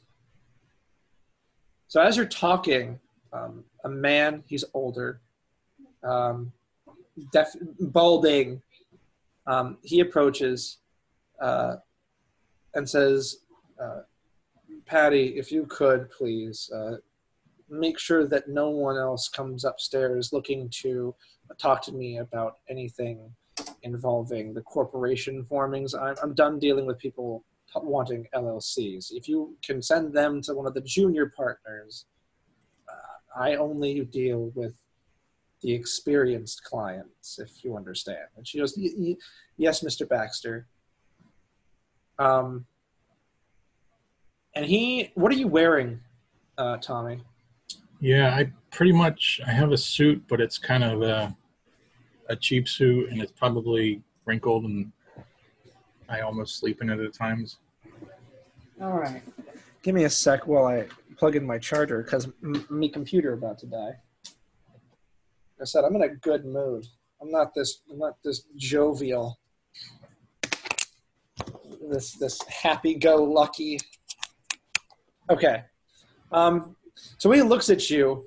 So as you're talking, um, a man. He's older. Um, def- balding. Um, he approaches, uh, and says, uh, "Patty, if you could please." Uh, make sure that no one else comes upstairs looking to talk to me about anything involving the corporation formings. I'm, I'm done dealing with people t- wanting LLCs. If you can send them to one of the junior partners, uh, I only deal with the experienced clients, if you understand. And she goes, "Y- y- Yes, Mr. Baxter. Um, and he, what are you wearing, uh, Tommy? Yeah, I pretty much I have a suit, but it's kind of a a cheap suit, and it's probably wrinkled, and I almost sleep in it at times. All right. Give me a sec while I plug in my charger because m- me computer about to die. Like I said I'm in a good mood. I'm not this. I'm not this jovial. This this happy-go-lucky. Okay. Um. So he looks at you,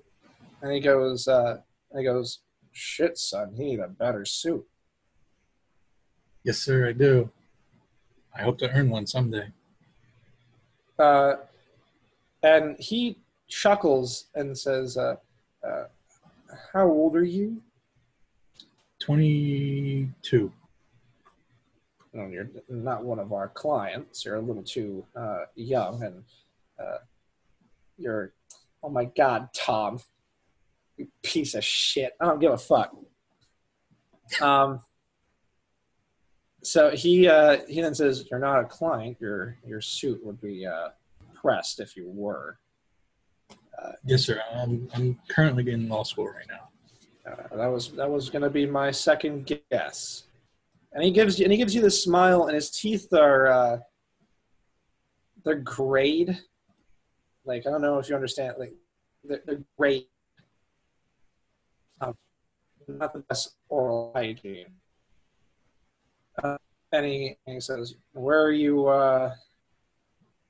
and he goes. Uh, and he goes, "Shit, son, he need a better suit." Yes, sir, I do. I hope to earn one someday. Uh, and he chuckles and says, uh, uh, "How old are you?" Twenty-two. No, you're not one of our clients. You're a little too uh, young, and uh, you're. Oh my God, Tom, you piece of shit! I don't give a fuck. Um. So he uh, he then says, "You're not a client. Your your suit would be uh, pressed if you were." Uh, Yes, sir. I'm, I'm currently in law school right now. Uh, that was that was going to be my second guess. And he gives you and he gives you the smile, and his teeth are uh, they're grayed. Like I don't know if you understand. Like they're, they're grayed. Um, not the best oral hygiene. Uh, he says, "Where are you?" Uh,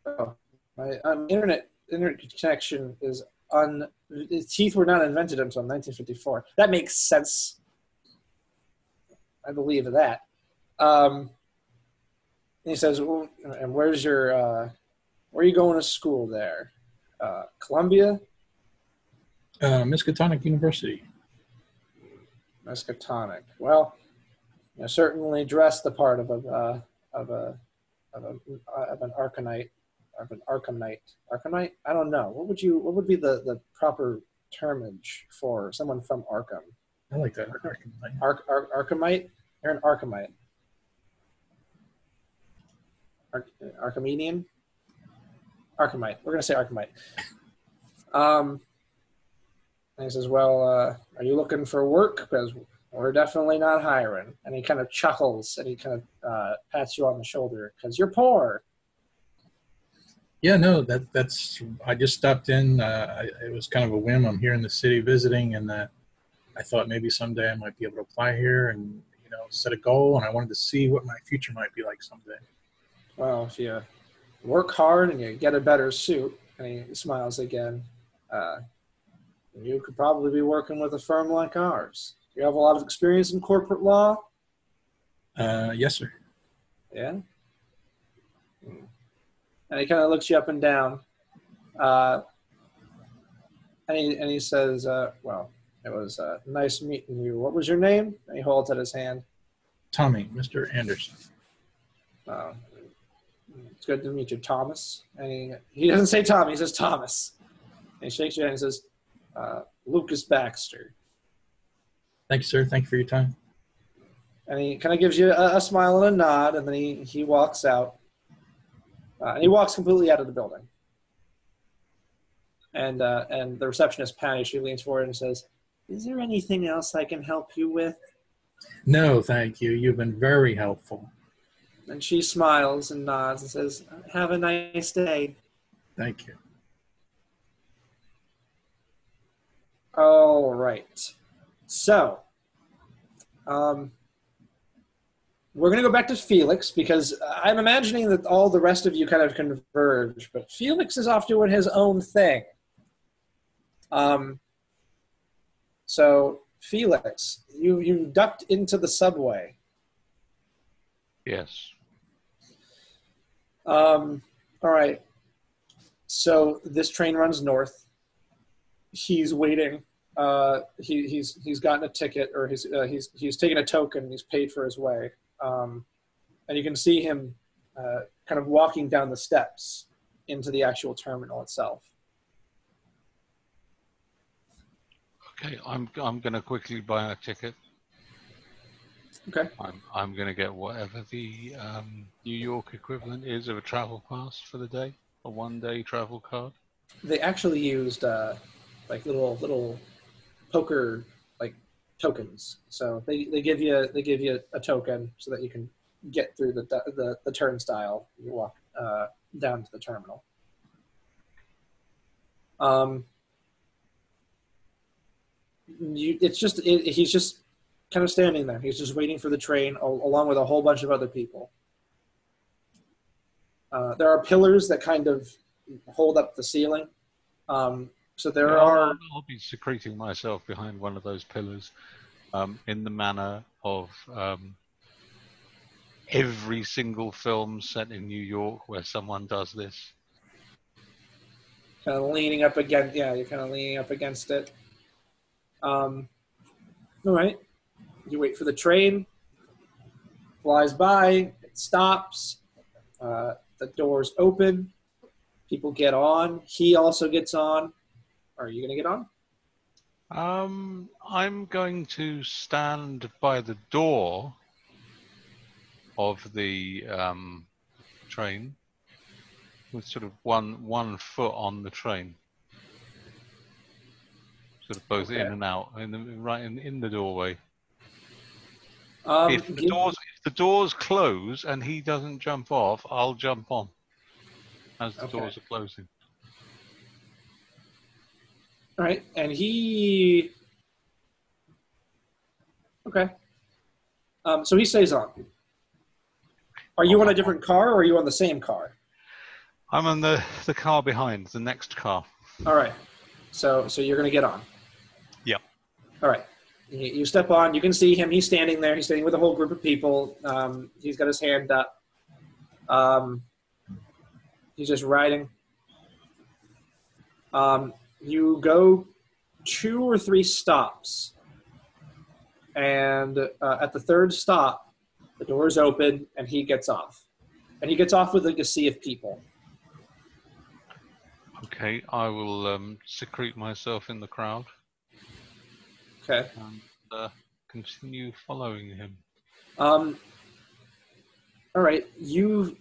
oh, my um, internet internet connection is. His teeth were not invented until 1954. That makes sense. I believe that. Um, and he says, well, "And where's your? Uh, where are you going to school there? Uh, Columbia, Uh, Miskatonic University. Miskatonic. Well, you certainly dress the part of a uh, of a of a of an Arcanite of an Arcanite. Arcanite? I don't know. What would you? What would be the the proper termage for someone from Arkham? I like that. Arc, Arc, Archimite? You're an Archimite. Arch, Archimedean? Archimite. We're going to say Archimite. Um, and he says, Well, uh, are you looking for work? Because we're definitely not hiring. And he kind of chuckles and he kind of uh, pats you on the shoulder because you're poor. Yeah, no, that that's. I just stopped in. Uh, I, it was kind of a whim. I'm here in the city visiting, and uh, I thought maybe someday I might be able to apply here and you know set a goal. And I wanted to see what my future might be like someday. Well, if you work hard and you get a better suit, and he smiles again, uh, you could probably be working with a firm like ours. You have a lot of experience in corporate law. Uh, yes, sir. Yeah. and he kind of looks you up and down. Uh, and he and he says, uh, "Well, it was uh, nice meeting you. What was your name?" And he holds out his hand. Tommy, Mr. Anderson. Uh, it's good to meet you, Thomas. And he, he doesn't say Tommy, he says Thomas. And he shakes your hand and says, uh, Lucas Baxter. Thank you, sir. Thank you for your time. And he kind of gives you a, a smile and a nod, and then he, he walks out. Uh, and he walks completely out of the building. And, uh, and the receptionist, Patty, she leans forward and says, Is there anything else I can help you with? No, thank you. You've been very helpful. And she smiles and nods and says, Have a nice day. Thank you. All right. So, um, we're going to go back to Felix because I'm imagining that all the rest of you kind of converge, but Felix is off doing his own thing. Um, so, Felix, you you ducked into the subway. Yes. Um, all right. So this train runs north. He's waiting. Uh, he, he's he's gotten a ticket, or he's uh, he's he's taken a token. He's paid for his way, um, and you can see him uh, kind of walking down the steps into the actual terminal itself. Okay, I'm I'm gonna quickly buy a ticket. Okay. I'm I'm gonna get whatever the um, New York equivalent is of a travel pass for the day, a one day travel card. They actually used uh, like little little poker like tokens. So they, they give you they give you a token so that you can get through the the, the turnstile. You walk uh, down to the terminal. Um, you, it's just it, he's just kind of standing there. He's just waiting for the train, along with a whole bunch of other people. Uh, there are pillars that kind of hold up the ceiling. Um, so there Yeah, are. I'll, be secreting myself behind one of those pillars, um, in the manner of um, every single film set in New York where someone does this. kind of leaning up against yeah you're kind of leaning up against it um all right you wait for the train flies by it stops uh, the doors open people get on he also gets on. Are you gonna get on? Um, I'm going to stand by the door of the um, train with sort of one one foot on the train, sort of both in and out, in the, right in, in the doorway. Um, if the doors if the doors close and he doesn't jump off, I'll jump on as the Okay. doors are closing. all right and he okay um, so he stays on are you on a different car or are you on the same car I'm on the the car behind, the next car. All right. So so you're gonna get on. Yep. All right. You, step on. You can see him. He's standing there. He's standing with a whole group of people. Um, he's got his hand up. Um, he's just riding. Um, you go two or three stops, and uh, at the third stop, the doors open and he gets off, and he gets off with like a sea of people. Okay, I will um, secrete myself in the crowd Okay. and uh, continue following him. Um, all right, you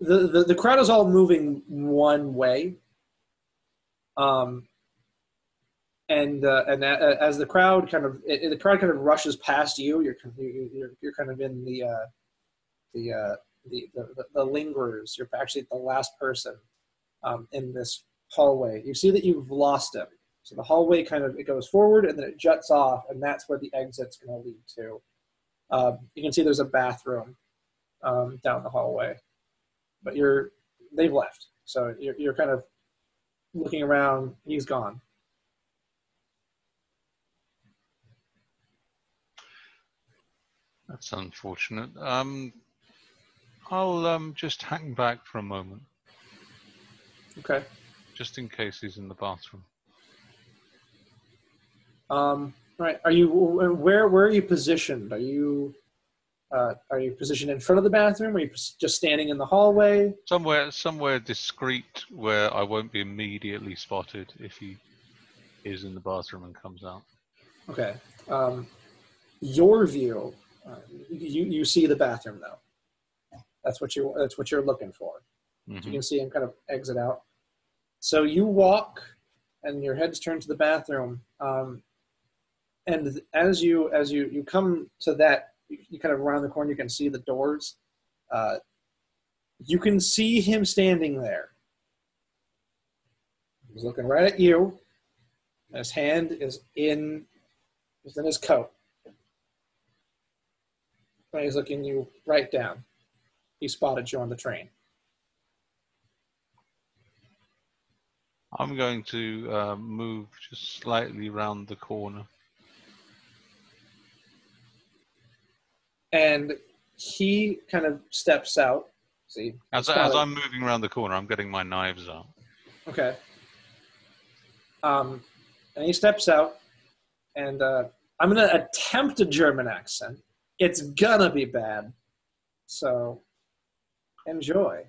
the, the the crowd is all moving one way. Um, and uh, and a- as the crowd kind of it, the crowd kind of rushes past you, you're kind of- you're you're, you're kind of in the uh, the, uh, the, the the the lingerers. You're actually the last person um, in this hallway. You see that you've lost him. So the hallway kind of it goes forward and then it juts off, and that's where the exit's going to lead to. Um, you can see there's a bathroom um, down the hallway, but you're they've left, so you're you're kind of looking around. He's gone. That's unfortunate. Um, I'll um, just hang back for a moment. Okay. just in case he's in the bathroom. Um, right. Are you where? Where are you positioned? Are you uh, are you positioned in front of the bathroom? Are you just standing in the hallway? Somewhere, somewhere discreet where I won't be immediately spotted if he is in the bathroom and comes out. Okay. Um, your view, uh, you you see the bathroom though. That's what you that's what you're looking for. Mhm. You can see him kind of exit out. So you walk, and your head's turned to the bathroom. Um, and as you as you you come to that, you, kind of round the corner. You can see the doors. Uh, you can see him standing there. He's looking right at you. And his hand is in is in his coat. And he's looking you right down. He spotted you on the train. I'm going to uh, move just slightly round the corner. And he kind of steps out. See, As, as I'm moving around the corner, I'm getting my knives out. okay. Um, and he steps out, and uh, I'm gonna attempt a German accent. It's gonna be bad, so enjoy.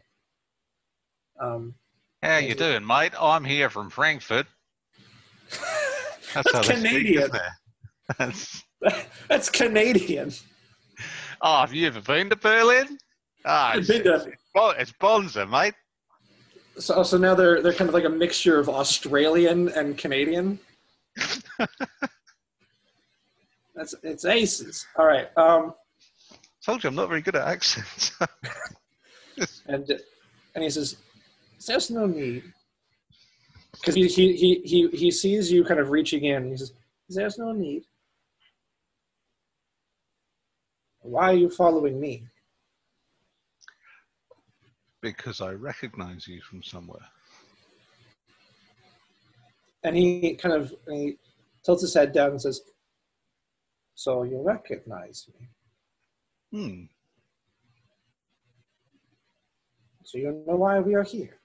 Um, How you doing, mate? I'm here from Frankfurt. That's That's speak, Canadian. it? That's, That's Canadian. Oh, have you ever been to Berlin? Ah, I've it's, been to- it's Bonza, mate. So, so now they're they're kind of like a mixture of Australian and Canadian. That's it's aces. All right. Um, Told you I'm not very good at accents. and and he says, "There's no need," because he, he he he he sees you kind of reaching in. He says, "There's no need." Why are you following me? because I recognize you from somewhere. And he kind of he tilts his head down and says, "So you recognize me? Hmm. So you know why we are here?"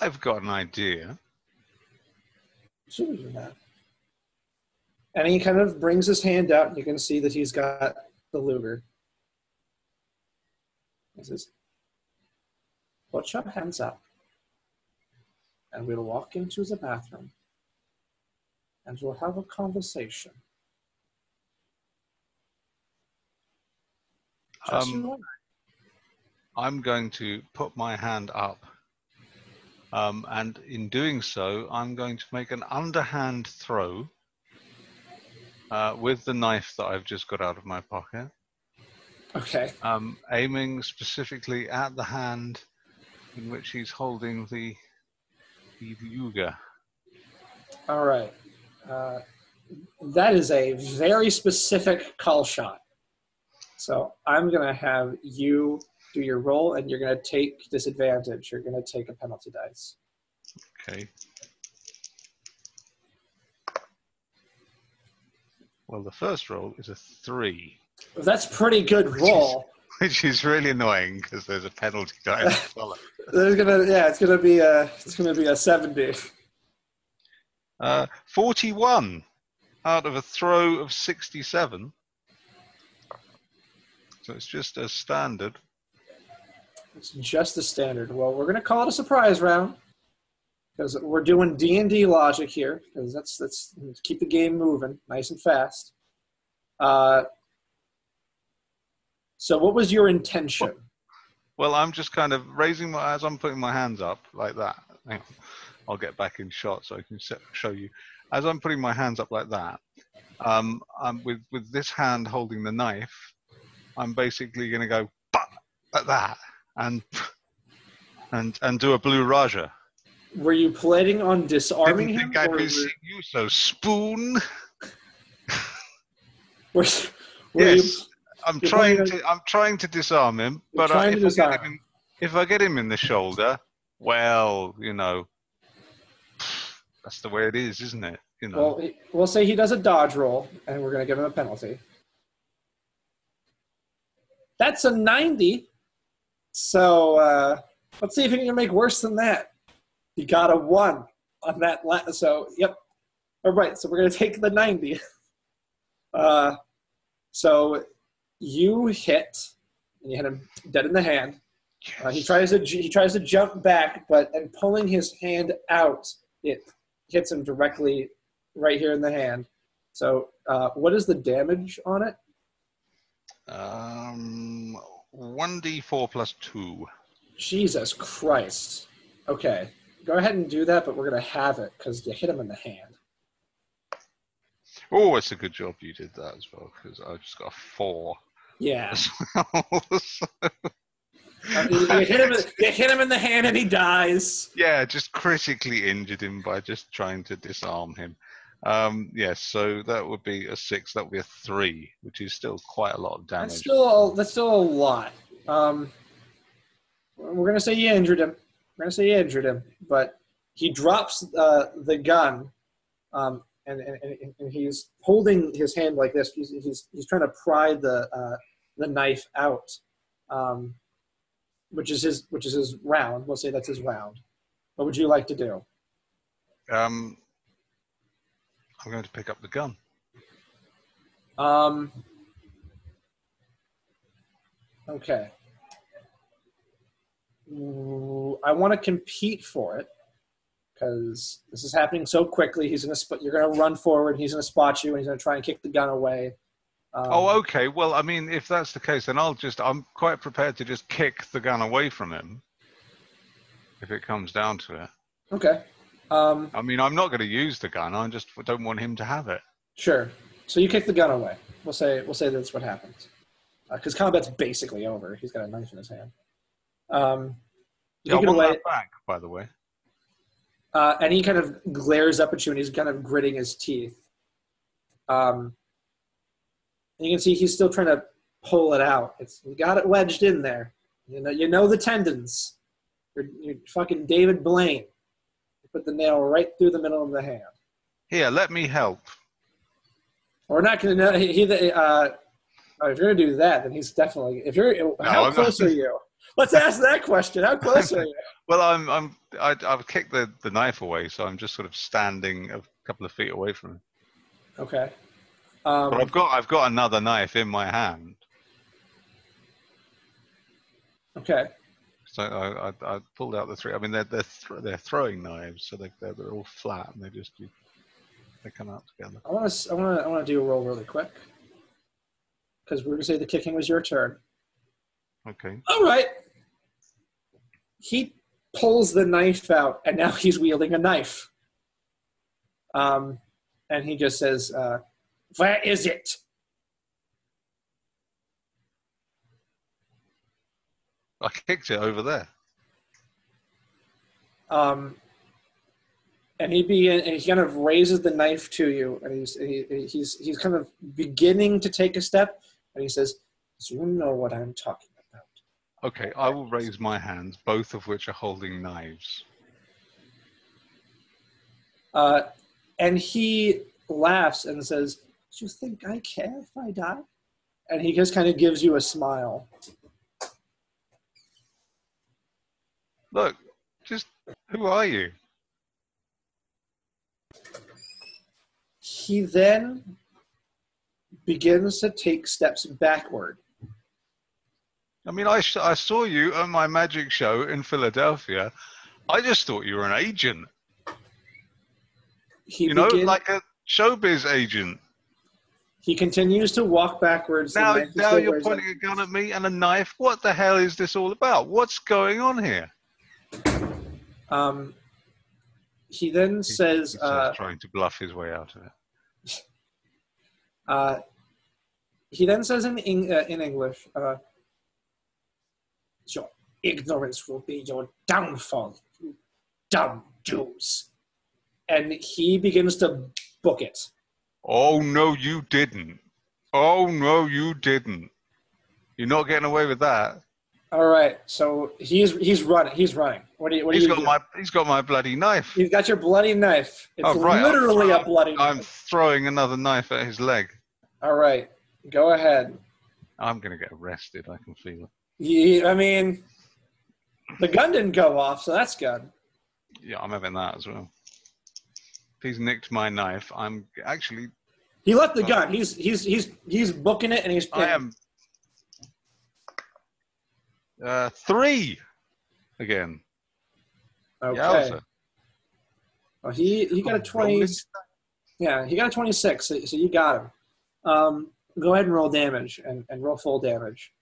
I've got an idea. Sure you have. And he kind of brings his hand out, and you can see that he's got the Luger. He says, Put your hands up, and we'll walk into the bathroom, and we'll have a conversation. Um, I'm going to put my hand up. Um, and in doing so, I'm going to make an underhand throw uh, with the knife that I've just got out of my pocket. Okay. um, aiming specifically at the hand in which he's holding the, the Luger. All right. Uh, that is a very specific call shot. So I'm going to have you do your roll, and you're going to take disadvantage. You're going to take a penalty dice. Okay. Well, the first roll is a three, That's pretty good roll. which is really annoying because there's a penalty die. There's gonna, yeah, it's gonna be a, it's gonna be a seventy. Uh, 41 out of a throw of 67. So it's just a standard. It's just a standard. Well, we're gonna call it a surprise round because we're doing D and D logic here because that's that's keep the game moving nice and fast. Uh, so, what was your intention? Well, I'm just kind of raising my, as I'm putting my hands up like that. I'll get back in shot so I can show you. As I'm putting my hands up like that, um, I'm with, with this hand holding the knife, I'm basically going to go "Bah!" like that and, and, and do a blue Raja. Were you planning on disarming Didn't him? think I'd be seeing you, so spoon. were, were yes, you, I'm trying to. I'm trying to disarm him, but trying if, I get disarm. him in, if I get him in the shoulder, well, you know, that's the way it is, isn't it? You know. well, we'll say he does a dodge roll, and we're going to give him a penalty. That's a 90. So uh, let's see if you can make worse than that. You got a one on that. La- so yep. All right. So we're gonna take the ninety. Uh, so you hit, and you hit him dead in the hand. Uh, he tries to he tries to jump back, but and pulling his hand out, it hits him directly right here in the hand. So, uh, what is the damage on it? Um, one d four plus two. Jesus Christ. Okay, go ahead and do that, but we're gonna have it because you hit him in the hand. Oh, it's a good job you did that as well because I just got a four. Yeah, well. So- I mean, you, hit him. You hit him in the hand, and he dies. yeah, just critically injured him by just trying to disarm him. Um, yes, so that would be a six. That would be a three, which is still quite a lot of damage. That's still that's still a lot. Um, we're gonna say you injured him. We're gonna say you injured him, but he drops uh, the gun, um, and, and, and and he's holding his hand like this. He's he's, he's trying to pry the uh, the knife out, um, which is his which is his round. We'll say that's his round. What would you like to do? Um, I'm going to pick up the gun. Um, okay. I want to compete for it because this is happening so quickly. He's gonna spot. You're gonna run forward. He's gonna spot you, and he's gonna try and kick the gun away. Um, oh, okay. Well, I mean, if that's the case, then I'll just, I'm quite prepared to just kick the gun away from him if it comes down to it. okay. Um, I mean, I'm not going to use the gun. I just don't want him to have it. sure. So you kick the gun away. We'll say we'll say that's what happens because combat's basically over. He's got a knife in his hand. Um, Yeah, I it want back, by the way. Uh, and he kind of glares up at you and he's kind of gritting his teeth. Um, you can see he's still trying to pull it out. It's you got it wedged in there. You know, you know the tendons. You're, you're fucking David Blaine. You put the nail right through the middle of the hand. Here, let me help. We're not going to know. He, he, uh, if you're going to do that, then he's definitely. If you're, how I'm close not- are you? Let's ask that question. How close are you? Well, I'm, I'm, I, I've kicked the, the knife away, so I'm just sort of standing a couple of feet away from him. Okay. But Um, I've got, I've got another knife in my hand. okay. So I, I, I pulled out the three. I mean, they're they're, th- they're throwing knives, so they they're, they're all flat and they just they come out together. I want to. I want to. I want to do a roll really quick because we're gonna say the kicking was your turn. Okay. All right. He pulls the knife out, and now he's wielding a knife. Um, and he just says, uh, "Where is it?" I kicked it over there. Um, and he begin, and he kind of raises the knife to you, and he's he, he's he's kind of beginning to take a step, and he says, you know what I'm talking about." Okay, I will raise my hands, both of which are holding knives. Uh, and he laughs and says, Do you think I care if I die? And he just kind of gives you a smile. Look, just who are you? He then begins to take steps backward. I mean, I, I saw you on my magic show in Philadelphia. I just thought you were an agent, He, you know, like a showbiz agent. he continues to walk backwards. Now, now you're pointing a gun at me and a knife. What the hell is this all about? What's going on here? Um, he then says, He's uh, trying to bluff his way out of it. uh, he then says in, Eng- uh, in English, uh, Your ignorance will be your downfall, you dumb Jews. And he begins to book it. Oh no, you didn't. Oh no, you didn't. You're not getting away with that. All right, so he's he's running. He's running. What do you? What do He's you got do? my he's got my bloody knife. He's got your bloody knife. It's Oh, right, literally a throwing- bloody I'm throwing another knife at his leg. All right, go ahead. I'm gonna get arrested. I can feel it. Ye- I mean, The gun didn't go off, so that's good. Yeah, I'm having that as well. He's nicked my knife, I'm actually. He left the gun. He's he's he's he's booking it, and he's. I am. Uh, three again. Okay. Yowza. Well, he he got a twenty. Yeah, he got a twenty-six. So, so you got him. Um, go ahead and roll damage and, and roll full damage.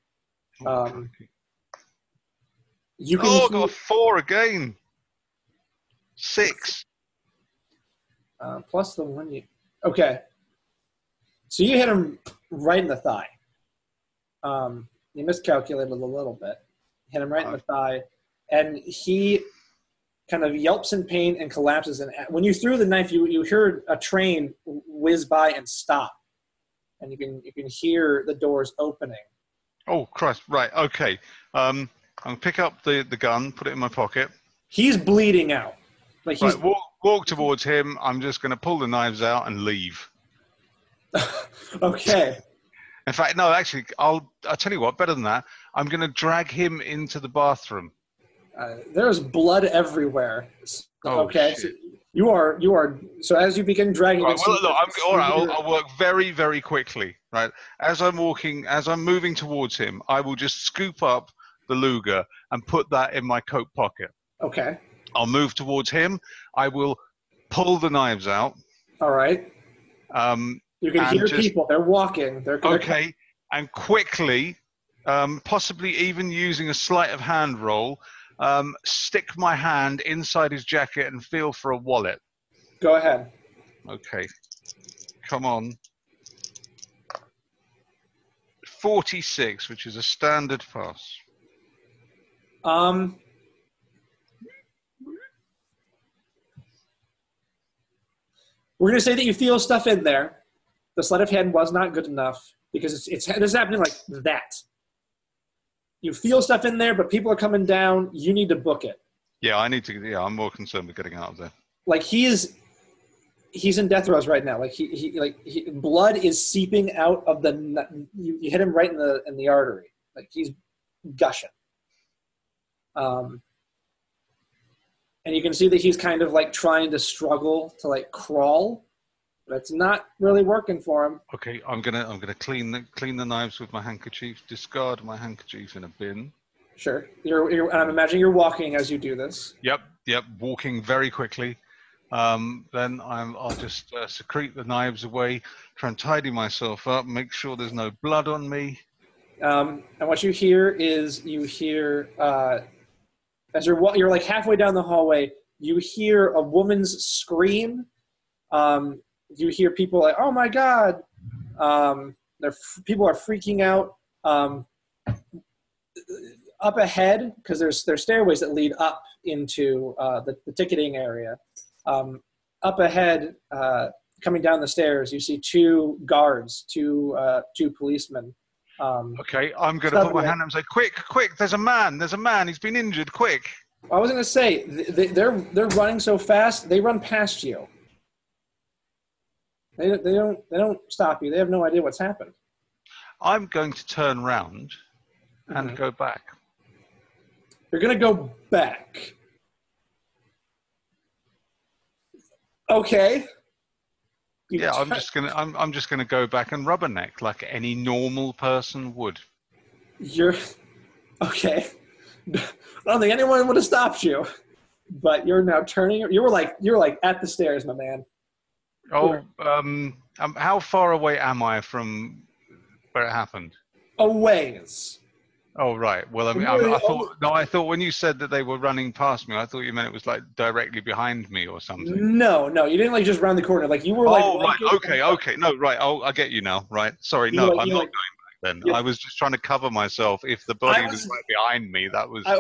Um, You can. oh, got a four again. Six. Uh, plus the one you. Okay. So you hit him right in the thigh. Um, you miscalculated a little bit. Hit him right in the thigh, and he kind of yelps in pain and collapses. And when you threw the knife, you you heard a train whiz by and stop, and you can you can hear the doors opening. Oh Christ! Right. Okay. Um, I'm gonna pick up the, the gun, put it in my pocket. He's bleeding out. Like he's Right, walk, walk towards him. I'm just gonna pull the knives out and leave. okay. In fact, no. Actually, I'll. I'll tell you what. Better than that, I'm gonna drag him into the bathroom. Uh, there's blood everywhere. Oh, okay. So. You are you are so as you begin dragging. Right, it, well, look, I'm, all right, I'll, I'll work very, very quickly. Right, as I'm walking, as I'm moving towards him, I will just scoop up the Luger and put that in my coat pocket. Okay. I'll move towards him. I will pull the knives out. All right. Um, You can hear just- people. They're walking. They're they're- okay, and quickly, um, possibly even using a sleight of hand roll, um, stick my hand inside his jacket and feel for a wallet. Go ahead. Okay, come on. 46, which is a standard pass. Um. We're gonna say that you feel stuff in there. The sleight of hand was not good enough because it's it's this is happening like that. You feel stuff in there, but people are coming down. You need to book it. Yeah, I need to. Yeah, I'm more concerned with getting out of there. like he is he's in death rows right now like he, he like he, blood is seeping out of the you, you hit him right in the in the artery like he's gushing um and you can see that he's kind of like trying to struggle to like crawl but it's not really working for him Okay, I'm gonna I'm gonna clean the clean the knives with my handkerchief. Discard my handkerchief in a bin. sure you're, you're and i'm imagining you're walking as you do this Yep, yep. Walking very quickly. Um, then I'm, I'll just uh, secrete the knives away, try and tidy myself up, make sure there's no blood on me. Um, and what you hear is you hear uh, as you're wa- you're like halfway down the hallway, you hear a woman's scream. Um, you hear people like, "Oh my god!" Um, f- people are freaking out. Um, up ahead, because there's there's stairways that lead up into uh, the, the ticketing area. Um, up ahead, uh, coming down the stairs, you see two guards, two uh, two policemen. Um, Okay, I'm gonna put my hand up and say, "Quick, quick! There's a man! There's a man! He's been injured! Quick!" I was gonna say th- th- they're they're running so fast they run past you. They don't- they don't they don't stop you. They have no idea what's happened. I'm going to turn round and Mhm. go back. You're gonna go back. Okay. You Yeah, I'm just gonna I'm I'm just gonna go back and rubberneck like any normal person would. You're okay. I don't think anyone would have stopped you, but you're now turning. You were like you were like at the stairs, my man. Oh, um, um, how far away am I from where it happened? A ways. Oh right. Well, I mean, I, I thought no. I thought when you said that they were running past me, I thought you meant it was like directly behind me or something. No, no, you didn't like just round the corner. Like you were like. oh right. Okay. Okay. No. Right. Oh, I get you now. Right. Sorry. You No, like- I'm not like- going back then. Yeah. I was just trying to cover myself. If the body was, was- right behind me, that was. I,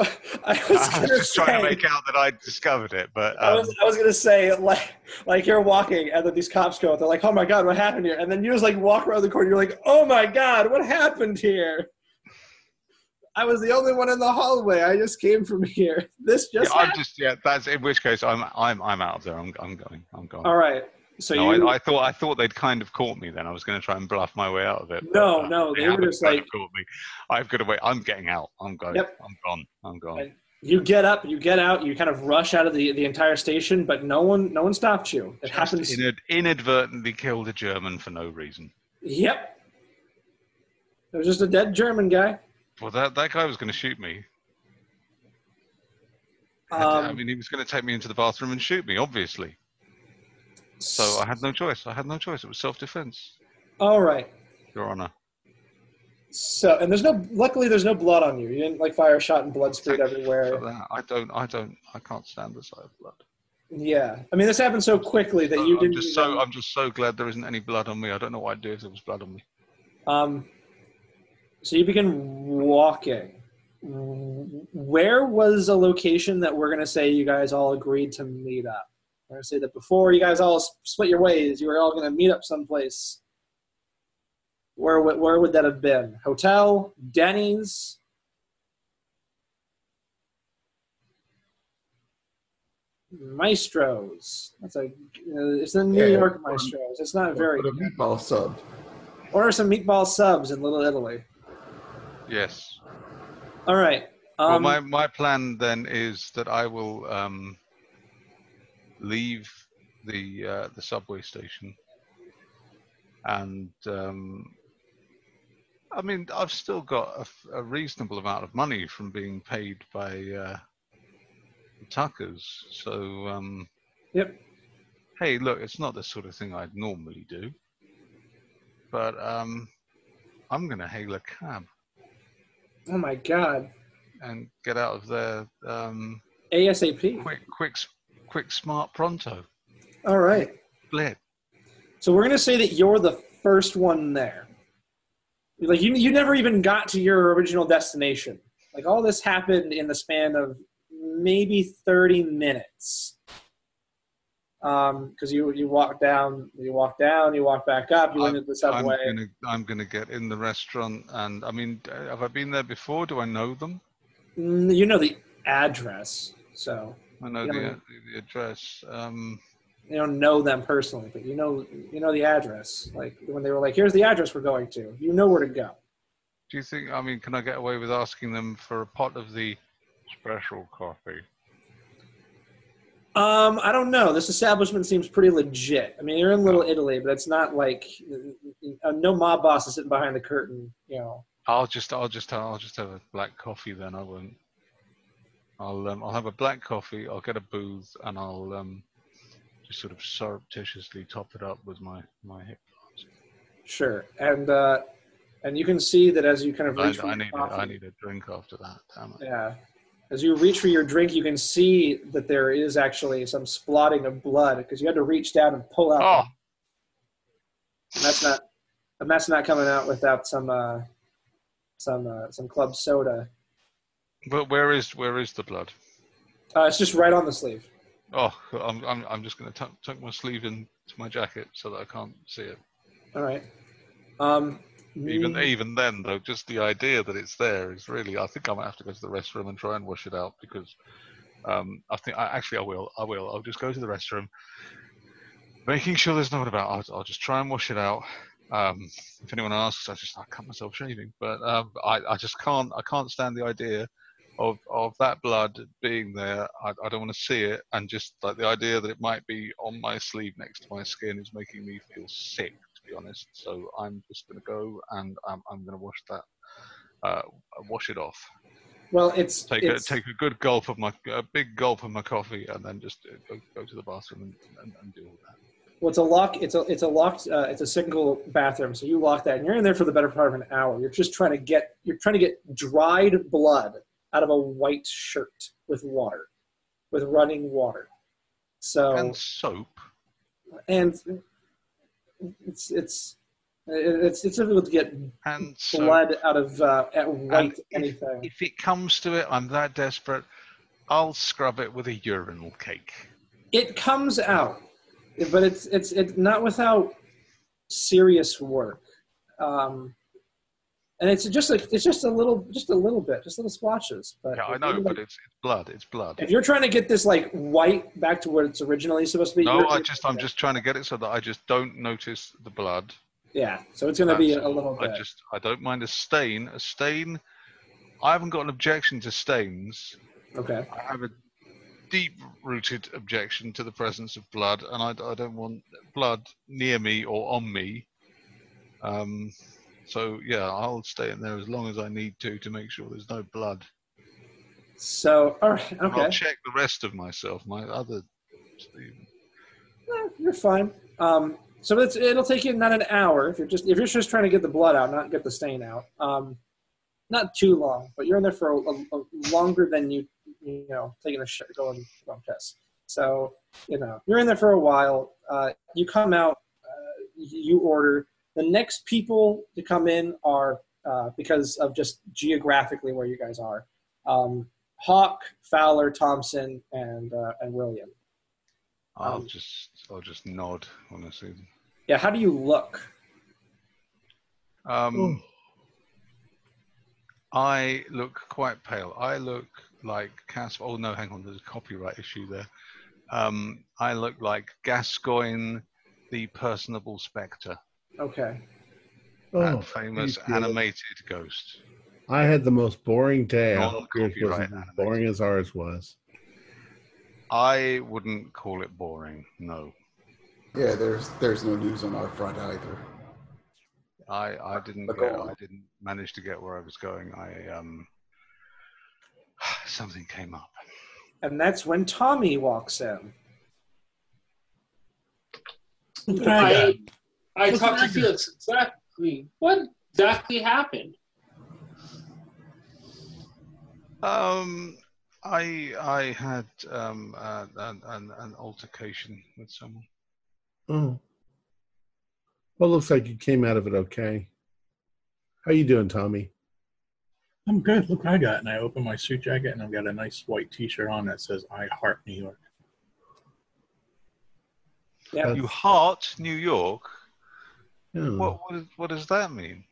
I was I was just say. trying to make out that I discovered it, but I um, was, I was gonna say like like you're walking and then these cops go they're like oh my god what happened here and then you just like walk around the corner you're like oh my god what happened here I was the only one in the hallway I just came from here this yeah, just I'm just yeah. That's in which case I'm I'm I'm out of there. I'm I'm going. I'm going. all right so no, you I, I thought I thought they'd kind of caught me. Then I was going to try and bluff my way out of it. but, No, uh, no, they were just like- caught me. I've got to wait. I'm getting out. I'm going. Yep. I'm gone. I'm gone. And You get up, you get out, you kind of rush out of the, the entire station, but no one no one stopped you. It Just happens. inad- inadvertently killed a German for no reason. Yep. It was just a dead German guy. Well, that that guy was going to shoot me. I Um, mean, he was going to take me into the bathroom and shoot me, obviously. So I had no choice. I had no choice. It was self-defense, all right. Your Honor. So, and there's no. Luckily, there's no blood on you. You didn't like fire a shot and blood For everywhere. I don't. I don't. I can't stand the sight of blood. Yeah, I mean, this happened so quickly that you I'm didn't. just even- so. I'm just so glad there isn't any blood on me. I don't know what I'd do if there was blood on me. Um, so you begin walking. Where was a location that we're gonna say you guys all agreed to meet up? We're say that before you guys all split your ways, you were all gonna meet up someplace. Where would where would that have been? Hotel, Denny's. Maestros. That's a. Uh, it's the New Yeah. York Maestros. It's not very. Put a meatball sub. Order some meatball subs in Little Italy. Yes. All right. well, Um, my my plan then is that I will um, leave the uh, the subway station, and um, I mean I've still got a reasonable amount of money from being paid by uh, the Tuckers. So um, Yep. hey, look, it's not the sort of thing I'd normally do, but um, I'm going to hail a cab oh my God. and get out of there. Um, ASAP. quick, quick, quick, smart, pronto. All right. Split. So we're gonna say that you're the first one there. Like you, you never even got to your original destination. Like all this happened in the span of maybe thirty minutes. Um, because you you walk down, you walk down, you walk back up, you went into the I'm subway. gonna, I'm gonna get in the restaurant, and I mean, have I been there before? Do I know them? Mm, You know the address, so I know Yeah, the, the address. Um, you don't know them personally, but you know you know the address. Like when they were like, "Here's the address we're going to," you know where to go. do you think? I mean, can I get away with asking them for a pot of the special coffee? Um, I don't know. This establishment seems pretty legit. I mean, you're in Little Italy, but it's not like uh, no mob boss is sitting behind the curtain. You know. I'll just, I'll just, I'll just have a black coffee then. I won't. I'll, um, I'll have a black coffee. I'll get a booze, and I'll um, just sort of surreptitiously top it up with my my hip. Sure, and uh, and you can see that as you kind of I, for I need, a, coffee, I need a drink after that. Damn it. yeah, as you reach for your drink, you can see that there is actually some splotting of blood because you had to reach down and pull out. Oh, And that's not, and that's not coming out without some uh, some uh, some club soda. But where is, where is the blood? Uh, it's just right on the sleeve. Oh, I'm, I'm, I'm just going to tuck, tuck my sleeve into my jacket so that I can't see it. All right. Um, Even mm, even then, though, just the idea that it's there is really. I think I might have to go to the restroom and try and wash it out because um, I think I, actually I will. I will. I'll just go to the restroom, making sure there's no one about. I'll, I'll just try and wash it out. Um, if anyone asks, I just I cut myself shaving, but um, I, I just can't. I can't stand the idea of of that blood being there. I, I don't want to see it, and just like the idea that it might be on my sleeve next to my skin is making me feel sick. To be honest, so I'm just going to go and I'm, I'm going to wash that, uh, wash it off. well, it's Take it's, a take a good gulp of my a big gulp of my coffee, and then just uh, go, go to the bathroom and, and, and do all that. well, it's a lock. It's a it's a locked. Uh, it's a single bathroom. So you lock that, and you're in there for the better part of an hour. You're just trying to get you're trying to get dried blood out of a white shirt with water, with running water. So And soap. and it's it's it's it's difficult to get And soap. blood out of uh, at white if- anything. If it comes to it, I'm that desperate. I'll scrub it with a urinal cake. It comes out, but it's it's it's not without serious work. Um, and it's just like it's just a little, just a little bit, just little splotches. But Yeah, I know, but it's, it's blood. It's blood. if you're trying to get this like white back to where it's originally supposed to be, No, I just I'm just trying to get it so that I just don't notice the blood. yeah. So it's gonna be That's a little bit. I just I don't mind a stain. A stain. I haven't got an objection to stains, Okay. I have a deep-rooted objection to the presence of blood, and I, I don't want blood near me or on me. Um, so yeah, I'll stay in there as long as I need to to make sure there's no blood. So, all right. Okay I'll check the rest of myself. My other. Eh, you're fine. Um, so it's, it'll take you not an hour if you're just if you're just trying to get the blood out, not get the stain out. Um, not too long, but you're in there for a, a, a longer than you you know taking a sh- going going piss. So you know you're in there for a while. Uh, you come out. Uh, you order. The next people to come in are uh, because of just geographically where you guys are. Um, Hawk, Fowler, Thompson, and uh, and William. I'll Um, just I'll just nod when I see them. Yeah, how do you look? Um, I look quite pale. I look like Casper. Oh no, hang on. There's a copyright issue there. Um, I look like Gascoigne, the personable spectre, Okay. Oh, famous you it. animated ghost. I had the most boring day. I hope yours wasn't as animated. boring as ours was. I wouldn't call it boring. No, Yeah, there's there's no news on our front either. I I didn't But get, on. I didn't manage to get where I was going. I um something came up. And that's when Tommy walks in. Look what I got. I, I Look talked to what Felix exactly. What exactly happened? Um, I I had um uh, an, an an altercation with someone. Oh. Well, looks like you came out of it okay. How you doing, Tommy? I'm good. Look what I got. And I open my suit jacket and I've got a nice white t shirt on that says I heart New York. Yeah. You heart New York. What what, is, what does that mean?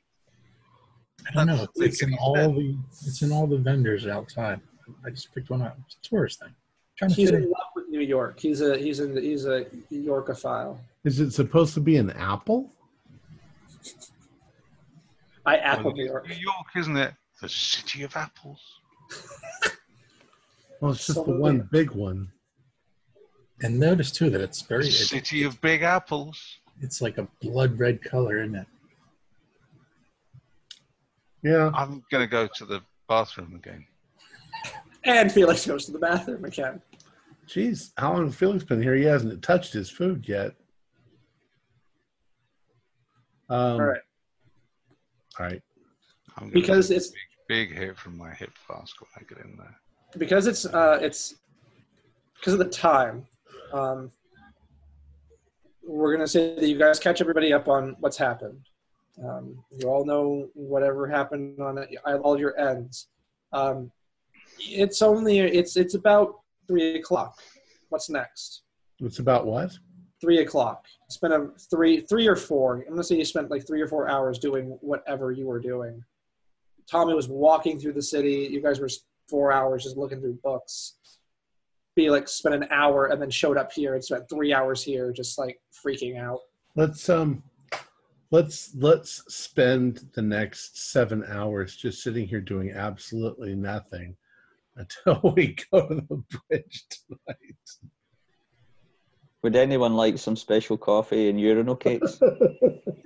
I don't know. That's It's, it's in all sense. the it's in all the vendors outside. I just picked one up. It's a tourist thing. trying to He's fit in in. love with New York. He's a he's in he's a Yorkophile. Is it supposed to be an apple? I apple Well, New York. New York, isn't it? The city of apples. Well, it's just the one big one. And notice too that it's very it's, city of big apples. It's like a blood red color, isn't it? Yeah. I'm gonna go to the bathroom again. And Felix goes to the bathroom again. Jeez, how long has Felix been here? He hasn't touched his food yet. Um, All right. All right. I'm Because take a it's- big, big hit from my hip flask when I get in there. Because it's uh it's because of the time. Um we're gonna say that you guys catch everybody up on what's happened. Um, you all know whatever happened on all your ends. Um, it's only it's it's about three o'clock. What's next? It's about what? Three o'clock. Spent a three three or four. I'm gonna say you spent like three or four hours doing whatever you were doing. Tommy was walking through the city. You guys were four hours just looking through books. Felix spent an hour and then showed up here and spent three hours here, just like freaking out. Let's um let's let's spend the next seven hours just sitting here doing absolutely nothing until we go to the bridge tonight. Would anyone like some special coffee and urinal cakes?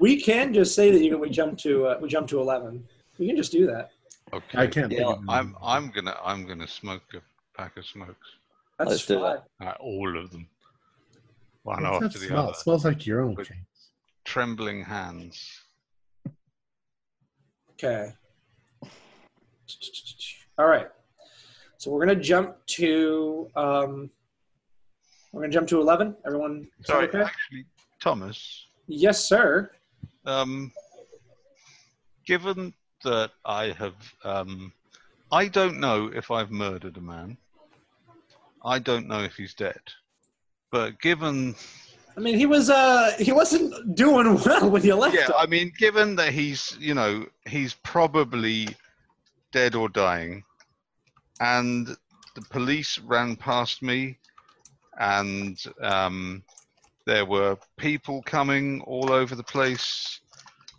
We can just say that you know, we jump to uh, we jump to eleven. We can just do that. Okay. I can't Yeah, I'm I'm gonna I'm gonna smoke a pack of smokes. That's Let's do fine. that. Uh, all of them. One What's after the smell? other. It smells like your own But- cake. Trembling hands. Okay. All right. So we're gonna jump to um, we're gonna jump to eleven. Everyone, is Sorry, okay? actually, Thomas. Yes, sir. Um, given that I have, um, I don't know if I've murdered a man. I don't know if he's dead. But given, I mean, he was uh he wasn't doing well when you left yeah, him. I mean, given that he's, you know, he's probably dead or dying, and the police ran past me, and um, there were people coming all over the place,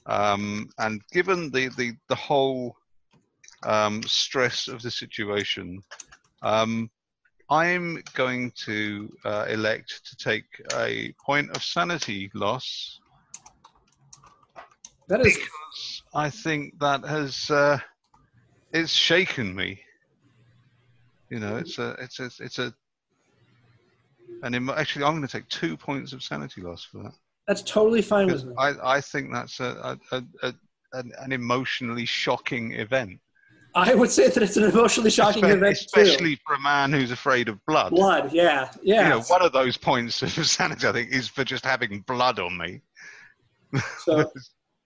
um, and given the the the whole um, stress of the situation, Um, I'm going to uh, elect to take a point of sanity loss That is because I think that has uh, it's shaken me. You know, it's a it's a it's a and emo- actually, I'm going to take two points of sanity loss for that. that's totally fine with me. I, I think that's a, a, a, a an, an emotionally shocking event, I would say that it's an emotionally shocking event especially for a man who's afraid of blood. Blood, yeah, yeah. You know, one of those points of sanity, I think, is for just having blood on me. so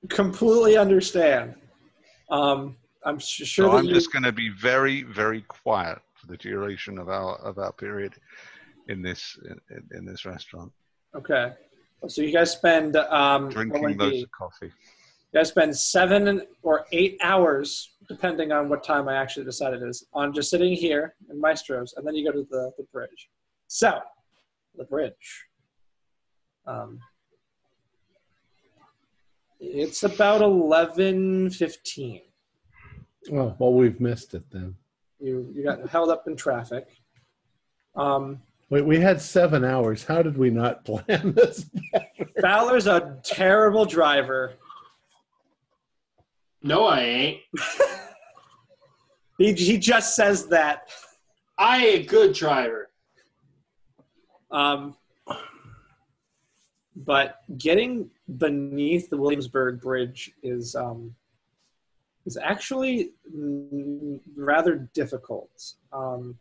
completely understand. Um, I'm sure so I'm you. just going to be very, very quiet for the duration of our of our period in this in, in this restaurant, Okay, so you guys spend um, drinking loads of coffee. You guys spend seven or eight hours, depending on what time I actually decide it is, on just sitting here in Maestro's, and then you go to the, the bridge. So, the bridge. Um, it's about eleven fifteen. Oh, well, we've missed it then. You you got held up in traffic. Um, Wait, we had seven hours. How did we not plan this? Fowler's a terrible driver. No, I ain't. He, he just says that. I a good driver. Um, but getting beneath the Williamsburg Bridge is um, is actually rather difficult. Um,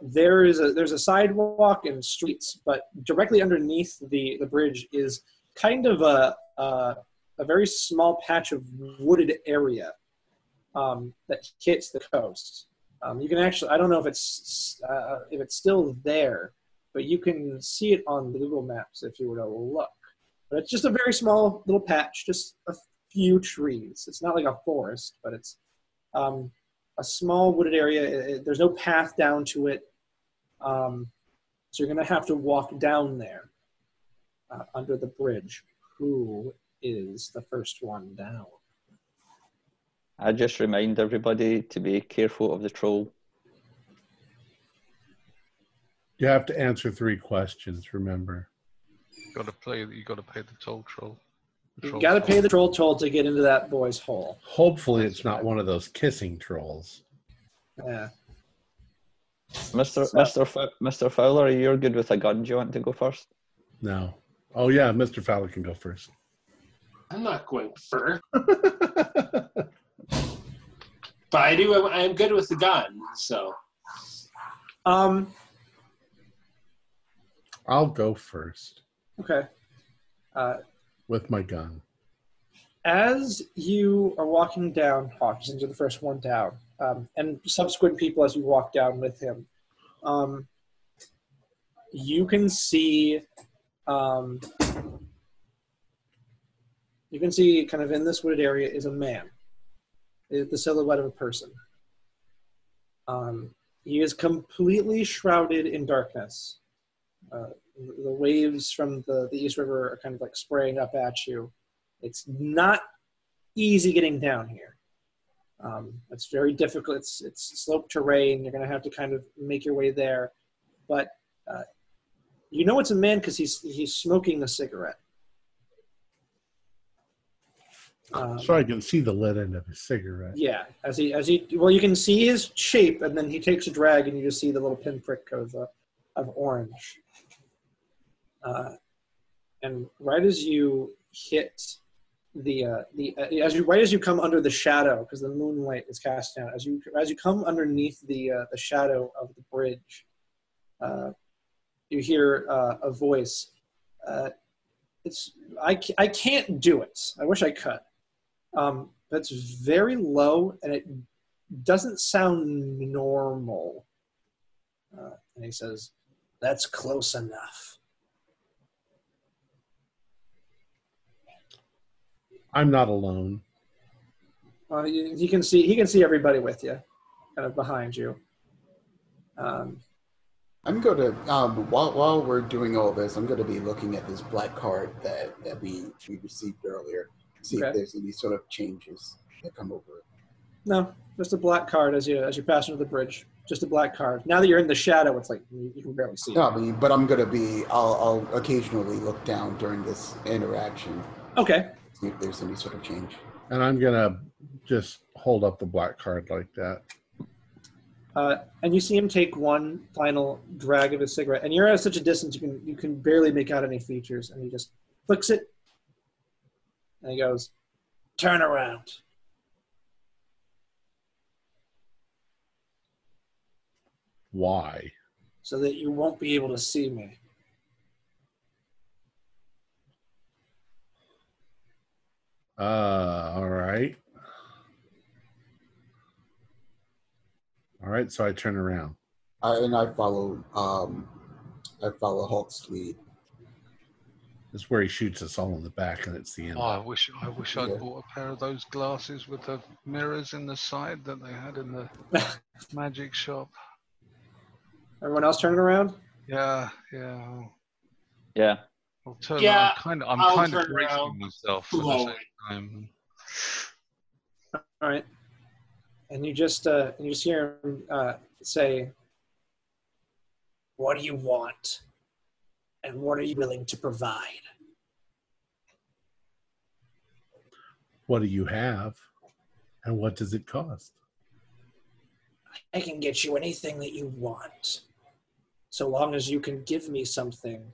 there is a there's a sidewalk and streets, but directly underneath the the bridge is kind of a a, a very small patch of wooded area um, that hits the coast. Um, you can actually I don't know if it's uh, if it's still there, but you can see it on Google Maps if you were to look. But it's just a very small little patch, just a few trees. It's not like a forest, but it's um, a small wooded area. It- it- there's no path down to it, um, so you're going to have to walk down there uh, under the bridge. Who is the first one down? I just remind everybody to be careful of the troll. You have to answer three questions, remember. Got to play. You got to pay the toll troll. The You troll got to toll. pay the troll toll to get into that boy's hole. Hopefully, it's not one of those kissing trolls. Yeah. Mr. So- Mr. F- Mr. Fowler, you're good with a gun. Do you want to go first? No. Oh, yeah, Mr. Fowler can go first. I'm not going first, but I do. I'm, I'm good with the gun, so Um. I'll go first Okay. Uh, with my gun. as you are walking down Hawkins, you're the first one down, um, and subsequent people as you walk down with him, um, you can see, um, you can see kind of in this wooded area is a man, Is the silhouette of a person. Um, he is completely shrouded in darkness. Uh, the waves from the, the East River are kind of like spraying up at you. It's not easy getting down here. Um, it's very difficult. It's it's slope terrain. You're going to have to kind of make your way there, but uh, you know it's a man because he's he's smoking a cigarette. Um, so I can see the lit end of his cigarette. yeah, as he as he well, you can see his shape, and then he takes a drag, and you just see the little pinprick of uh, of orange. Uh, and right as you hit the uh, the uh, as you right as you come under the shadow, because the moonlight is cast down, as you as you come underneath the uh, the shadow of the bridge, uh, you hear uh, a voice. Uh, it's I I can't do it. I wish I could. Um, but it's very low and it doesn't sound normal. Uh, and he says, "That's close enough." I'm not alone. Uh, you, you can see he can see everybody with you, kind of behind you. Um, I'm going to um, while while we're doing all this, I'm going to be looking at this black card that that we we received earlier. See Okay. if there's any sort of changes that come over it. no, just a black card as you as you pass under the bridge. just a black card. Now that you're in the shadow, it's like you, you can barely see. No, I mean, but I'm gonna be. I'll, I'll occasionally look down during this interaction, Okay. see if there's any sort of change. And I'm gonna just hold up the black card like that. Uh, and you see him take one final drag of his cigarette, and you're at such a distance you can you can barely make out any features, and he just flicks it, and he goes, "Turn around." Why? so that you won't be able to see me. Uh, all right. All right, so I turn around. I, and I follow. Um, I follow Hawk's lead. This is where he shoots us all in the back, and it's the end. Oh, I wish I wish I'd Yeah. bought a pair of those glasses with the mirrors in the side that they had in the magic shop. Everyone else turning around? Yeah, yeah. Yeah. I'll turn. Yeah, I'm kind of. I'm I'll kind of turn bracing around myself at the same time. All right. And you just uh, and you just hear him uh, say, "What do you want? And what are you willing to provide?" What do you have? And what does it cost? I can get you anything that you want, so long as you can give me something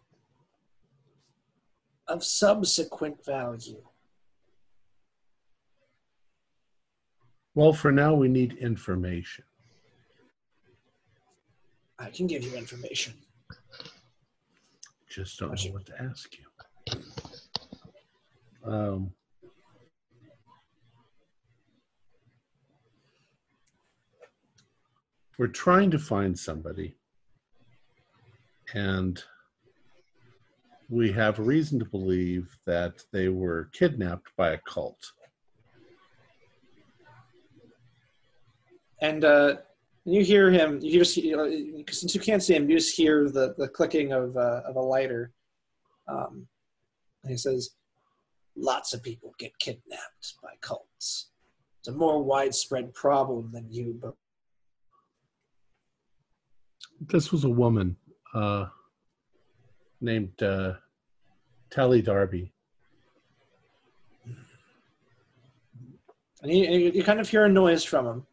of subsequent value. Well, for now, we need information. I can give you information. Just don't know what to ask you. Um, we're trying to find somebody, and we have reason to believe that they were kidnapped by a cult. and uh, you hear him. You just you know, since you can't see him, you just hear the the clicking of uh, of a lighter. Um, and he says, "Lots of people get kidnapped by cults. It's a more widespread problem than you, but This was a woman uh, named uh, Tally Darby. and you you kind of hear a noise from him.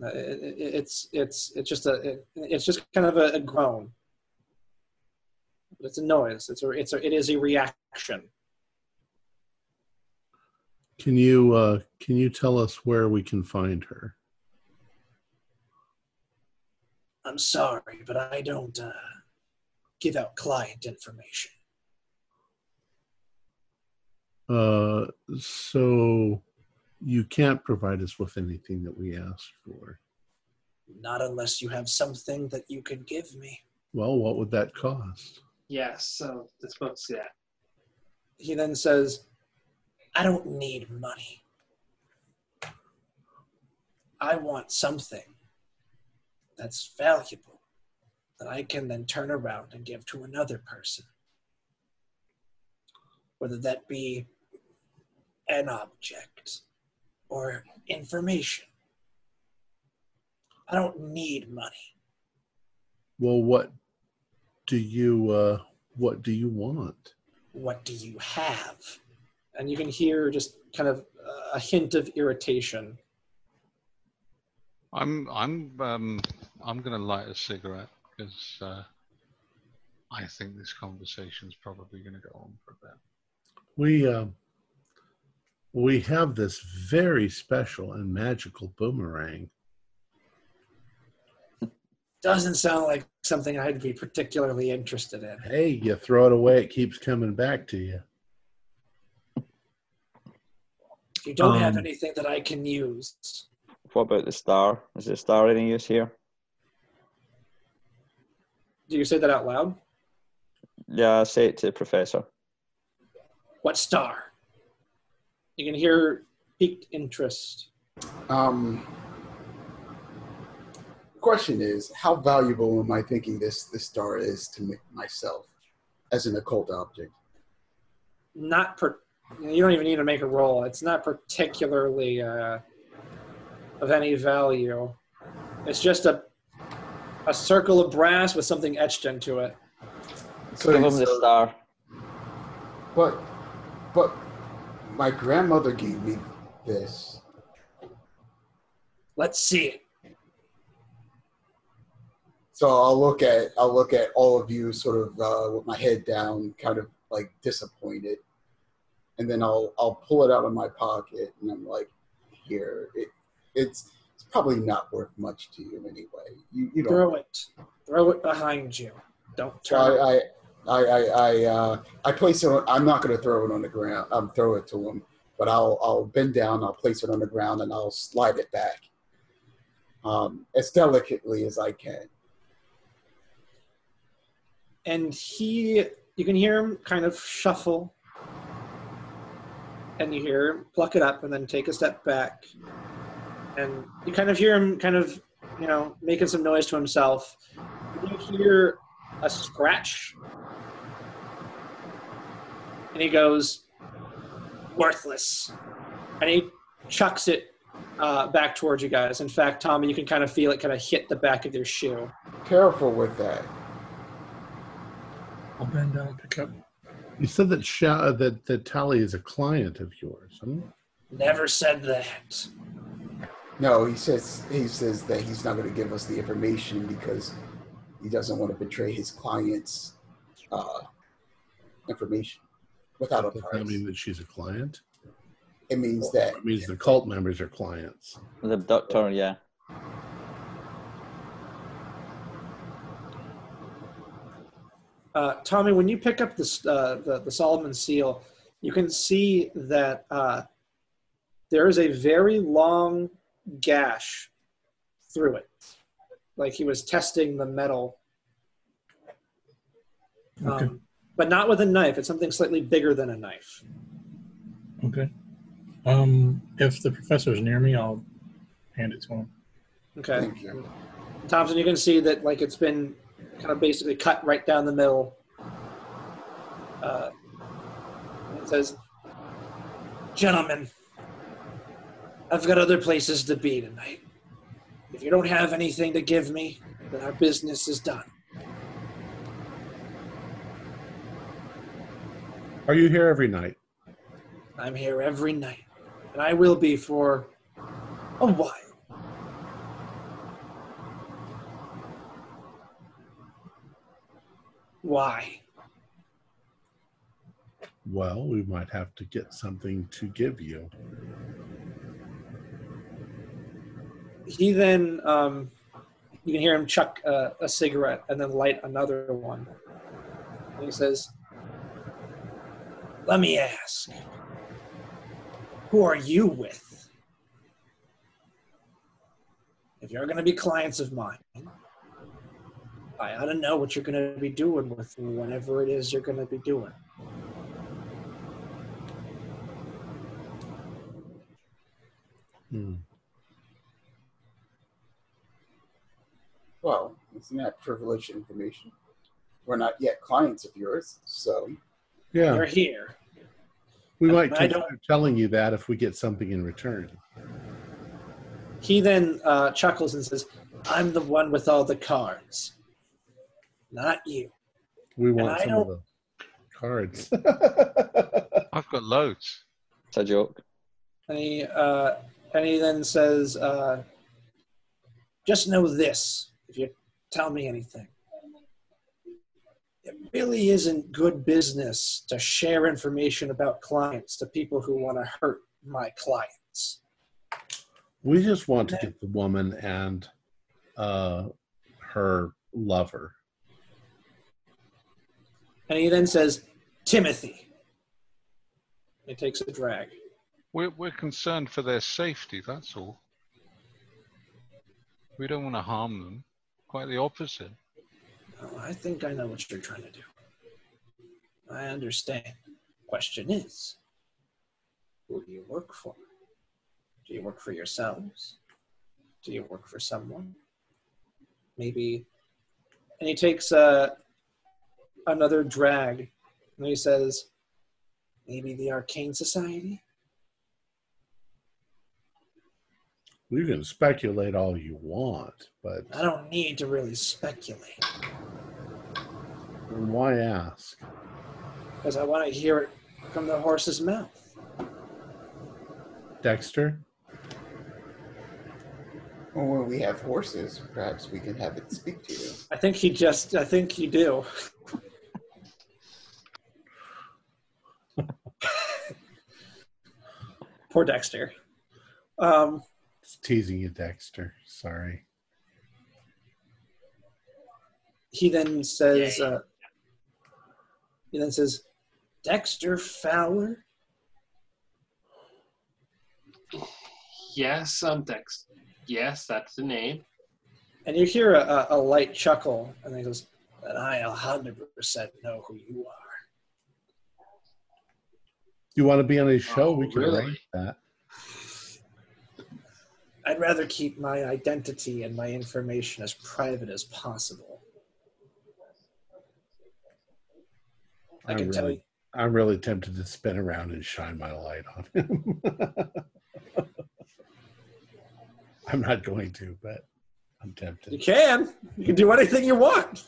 It- it- it's it's it's just a it, it's just kind of a, a groan. It's a noise. It's a it's a it is a reaction. Can you uh, can you tell us where we can find her? I'm sorry, but I don't uh, give out client information. Uh, so you can't provide us with anything that we ask for. Not unless you have something that you could give me. Well, what would that cost? Yes, so this book's yeah. He then says, I don't need money. I want something that's valuable that I can then turn around and give to another person. Whether that be an object or information. I don't need money. Well, what do you uh, what do you want? what do you have? And you can hear just kind of a hint of irritation. I'm I'm um I'm gonna light a cigarette because uh, I think this conversation's probably gonna go on for a bit. We uh, we have this very special and magical boomerang. Doesn't sound like something I'd be particularly interested in. Hey, you throw it away, it keeps coming back to you. You don't have Um, anything that I can use, What about the star? Is the star any use here? do you say that out loud? Yeah, I say it to the professor. What star? You can hear piqued interest. Um, question is, how valuable am I thinking this this star is to me, myself as an occult object? Not per. You don't even need to make a roll. It's not particularly uh, of any value. It's just a a circle of brass with something etched into it. So, Give him the star. but, but my grandmother gave me this. Let's see it. So I'll look at I'll look at all of you sort of uh, with my head down, kind of like disappointed, and then I'll I'll pull it out of my pocket and I'm like, here it it's it's probably not worth much to you anyway. You you don't. Throw it. Throw it behind you. Don't So. I I I I I, uh, I place it. On, I'm not going to throw it on the ground. I'm throw it to him, but I'll I'll bend down. I'll place it on the ground and I'll slide it back, um, as delicately as I can. and he you can hear him kind of shuffle and you hear him pluck it up and then take a step back and you kind of hear him kind of you know making some noise to himself you hear a scratch and he goes worthless and he chucks it uh, back towards you guys in fact tommy you can kind of feel it kind of hit the back of your shoe Careful with that. I'll bend down and pick up. You said that Sha- that that Tally is a client of yours. Hmm? never said that No, he says he says that he's not going to give us the information because he doesn't want to betray his clients' uh, information without a Does that mean that she's a client? It means that It means the cult members are clients. The abductor, yeah. Uh, Tommy, when you pick up this, uh, the, the Solomon seal, you can see that uh, there is a very long gash through it. Like he was testing the metal. Um, Okay. But not with a knife. It's something slightly bigger than a knife. Okay. Um, if the professor's near me, I'll hand it to him. Okay. Thank you. Thompson, you can see that like it's been kind of basically cut right down the middle. Uh, it says, "Gentlemen, I've got other places to be tonight. If you don't have anything to give me, then our business is done." Are you here every night? I'm here every night, and I will be for a while. Why? Well, we might have to get something to give you. he then um, you can hear him chuck a, a cigarette and then light another one and he says let me ask who are you with if you're going to be clients of mine i ought to know what you're going to be doing with whatever it is you're going to be doing Hmm. Well, isn't that privileged information? We're not yet clients of yours, so Yeah, you're here we might I consider telling you that if we get something in return. He then uh, chuckles and says, I'm the one with all the cards, not you. We want I some of the cards. I've got loads. It's a joke. And he, uh, and he then says, uh, Just know this if you tell me anything. It really isn't good business to share information about clients to people who want to hurt my clients. we just want to get the woman and uh, her lover. And he then says, Timothy. He takes a drag. We're, we're concerned for their safety, that's all. We don't want to harm them. Quite the opposite. I think I know what you're trying to do. I understand. Question is, who do you work for? Do you work for yourselves? Do you work for someone? Maybe. And he takes uh, another drag and he says, maybe the Arcane Society? You can speculate all you want, but I don't need to really speculate why ask? because I want to hear it from the horse's mouth. Dexter? Well, when we have horses, perhaps we can have it speak to you. I think he just, I think you do. Poor Dexter. Um, Just teasing you, Dexter. Sorry. he then says, uh, he then says, Dexter Fowler? Yes, I'm Dex. Yes, that's the name. And you hear a, a, a light chuckle, and he goes, and I 100% know who you are. You want to be on his show? Oh, we can really? arrange that. I'd rather keep my identity and my information as private as possible. I I'm can tell really, you. I'm really tempted to spin around and shine my light on him. I'm not going to, but I'm tempted. You can. You can do anything you want.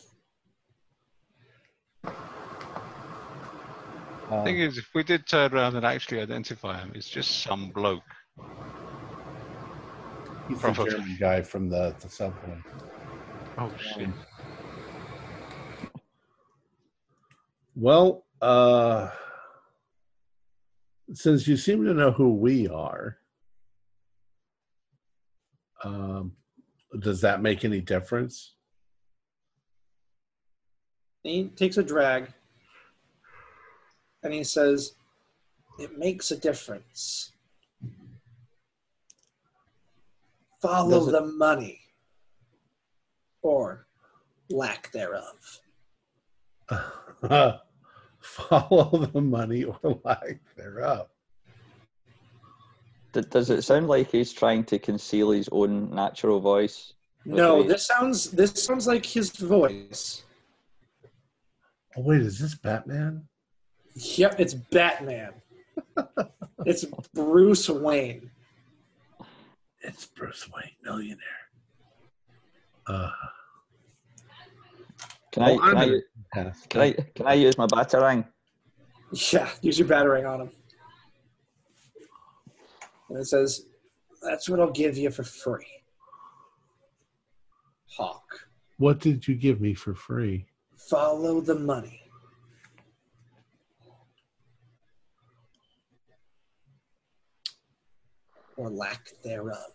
Um, Thing is, if we did turn around and actually identify him, it's just some bloke. He's the probably. German guy from the, the subway. Oh shit! Well, uh, since you seem to know who we are, um, does that make any difference? He takes a drag and he says, It makes a difference. Follow the money or lack thereof. Follow the money or lack thereof. D- Does it sound like he's trying to conceal his own natural voice? No, Okay. this sounds this sounds like his voice. Oh wait, is this Batman? Yep, it's Batman. it's Bruce Wayne. It's Bruce Wayne, millionaire. Uh, Can I, can, I, pass. can I can I use my batarang? Yeah, use your battering on him. And it says, That's what I'll give you for free. Hawk. What did you give me for free? Follow the money. Or lack thereof.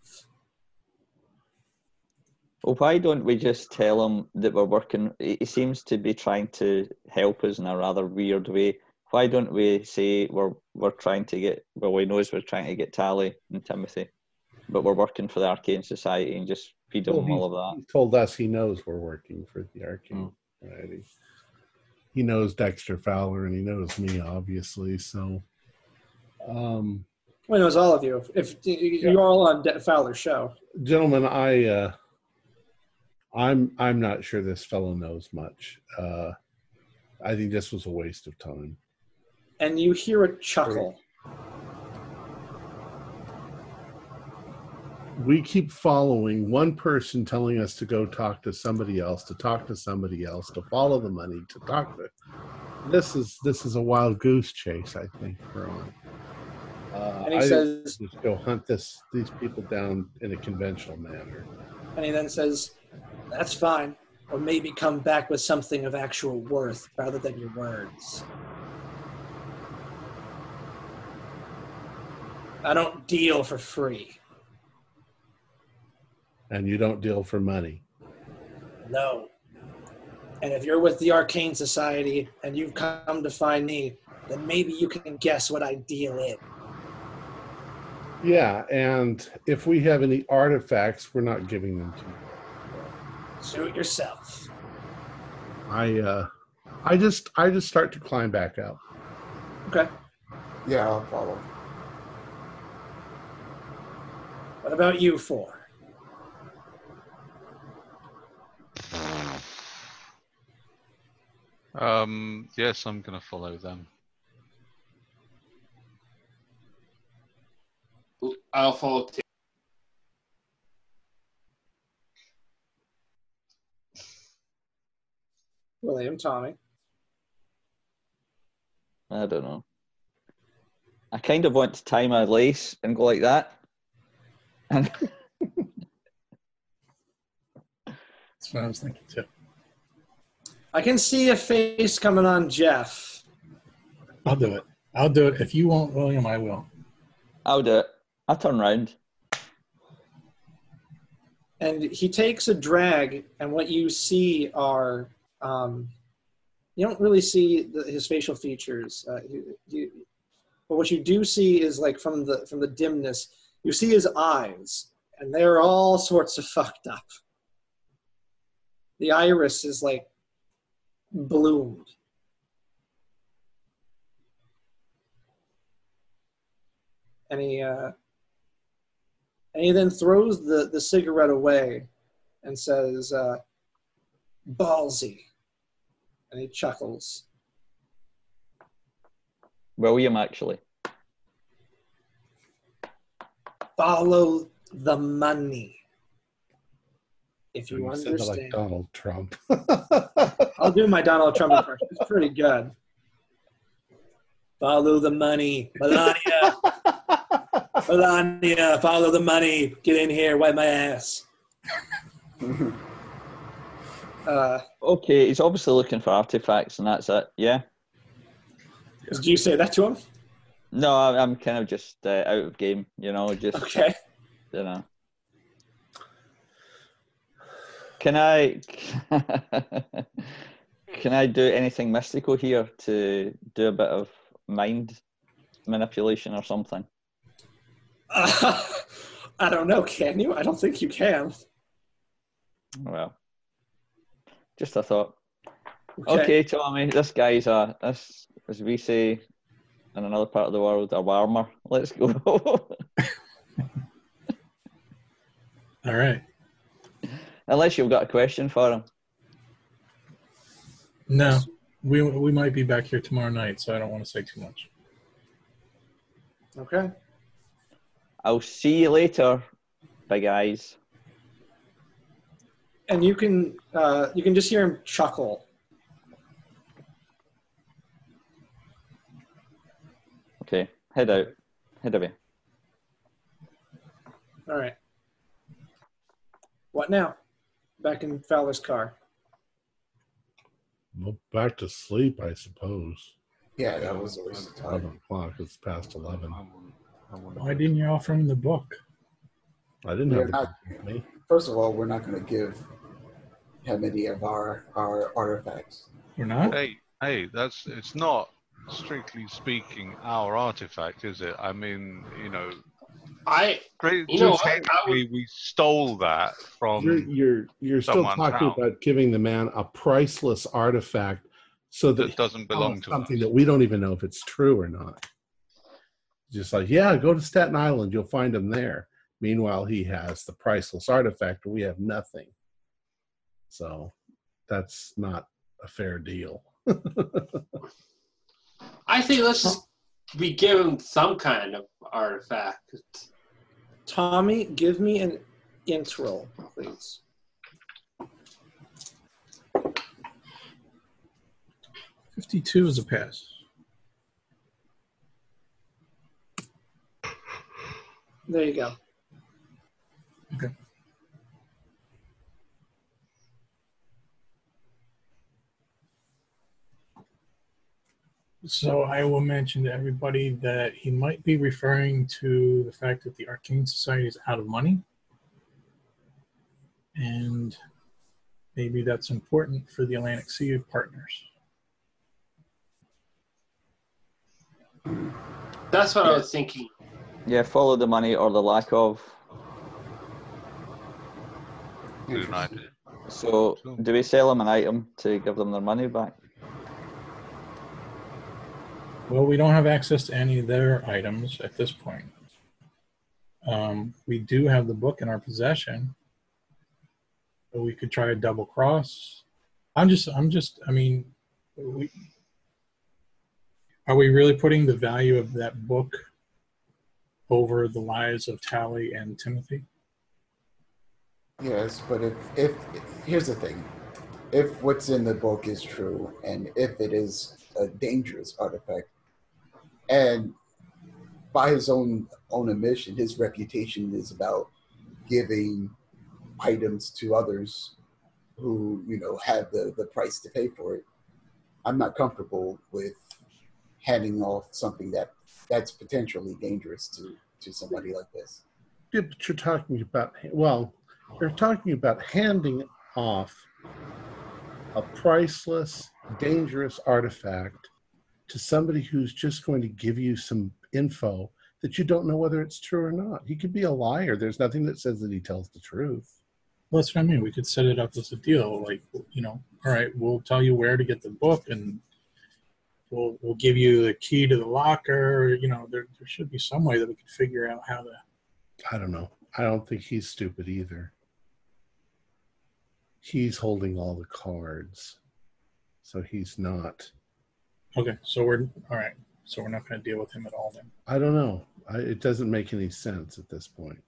Well, why don't we just tell him that we're working? He he seems to be trying to help us in a rather weird way. Why don't we say we're we're trying to get? Well, he knows we're trying to get Tally and Timothy, but we're working for the Arcane Society and just feed him Well, all of that. He told us he knows we're working for the Arcane Oh. Society. He knows Dexter Fowler and he knows me, obviously. So, um, Well, he knows all of you. If, if you're all on De- Fowler's show, gentlemen, I uh, I'm I'm not sure this fellow knows much. Uh, I think this was a waste of time. and you hear a chuckle. we keep following one person telling us to go talk to somebody else to talk to somebody else to follow the money to talk to this is this is a wild goose chase i think we're on uh, And he I says, just go hunt this these people down in a conventional manner and he then says, "That's fine." Or maybe come back with something of actual worth rather than your words. I don't deal for free. and you don't deal for money No. And if you're with the Arcane Society and you've come to find me, then maybe you can guess what I deal in. Yeah and if we have any artifacts we're not giving them to you Suit yourself. i uh i just i just start to climb back out Okay. Yeah, I'll follow. What about you four? Um, yes, I'm gonna follow them. Alpha William Tommy. I don't know. I kind of want to tie my lace and go like that. And That's what I was thinking too. I can see a face coming on Jeff. I'll do it. I'll do it. If you won't, William, I will. I'll do it. I'll turn round. and he takes a drag and what you see are um, you don't really see the, his facial features uh, you, you, but what you do see is like from the from the dimness you see his eyes and they're all sorts of fucked up the iris is like bloomed he uh, and he then throws the, the cigarette away and says, uh, ballsy. And he chuckles. William, actually. Follow the money. If you You said that like. Donald Trump. I'll do my Donald Trump impression. It's pretty good. Follow the money. Melania. Melania, follow the money. Get in here, wipe my ass. Uh, Okay, he's obviously looking for artifacts, and that's it. Yeah. did you say that to him? No, I'm kind of just uh, out of game. You know, just Okay. you know. Can I can I do anything mystical here to do a bit of mind manipulation or something? Uh, I don't know. Can you? I don't think you can. Well, just a thought. Okay, Tommy, this guy's a this as we say in another part of the world a warmer. Let's go. All right. Unless you've got a question for him. No, we we might be back here tomorrow night, so I don't want to say too much. Okay. I'll see you later, big eyes. And you can uh, you can just hear him chuckle. Okay, head out. Head away. All right. What now? Back in Fowler's car. well, back to sleep, I suppose. Yeah, that was a waste of time. 11 o'clock. It's past 11. I wouldn't- I wouldn't- Why didn't you offer him the book? I didn't We're have the not- book me. First of all, we're not going to give him any of our our artifacts. We're not. Hey, hey, that's it's not strictly speaking our artifact, is it? I mean, you know, I straight- You know just what? I technically we stole that from. You're you're you're still talking house. about giving the man a priceless artifact so that that doesn't belong tells to something us. that we don't even know if it's true or not. Just like, yeah, go to Staten Island, you'll find him there. Meanwhile, he has the priceless artifact, and we have nothing. So that's not a fair deal. I think let's just we give some kind of artifact. Tommy, give me an int roll, please. Fifty-two is a pass. There you go. Okay. So I will mention to everybody that he might be referring to the fact that the Arcane Society is out of money. And maybe that's important for the Atlantic Sea partners. That's what I was thinking. Yeah, follow the money or the lack of. United. So, do we sell them an item to give them their money back? Well, we don't have access to any of their items at this point. Um, we do have the book in our possession, but we could try a double cross. I'm just, I'm just, I mean, we, are we really putting the value of that book over the lives of Tally and Timothy? Yes, but if if here's the thing, if what's in the book is true, and if it is a dangerous artifact, and by his own own admission, his reputation is about giving items to others who you know have the the price to pay for it. I'm not comfortable with handing off something that that's potentially dangerous to to somebody like this. Yeah, but you're talking about well, you're talking about handing off a priceless, dangerous artifact to somebody who's just going to give you some info that you don't know whether it's true or not. He could be a liar. There's nothing that says that he tells the truth. Well, that's what I mean. We could set it up as a deal. Like, you know, all right, we'll tell you where to get the book and we'll we'll give you the key to the locker. You know, there there should be some way that we could figure out how to. I don't know. I don't think he's stupid either. He's holding all the cards. So he's not. Okay, so we're all right. So we're not going to deal with him at all then. I don't know. I, it doesn't make any sense at this point.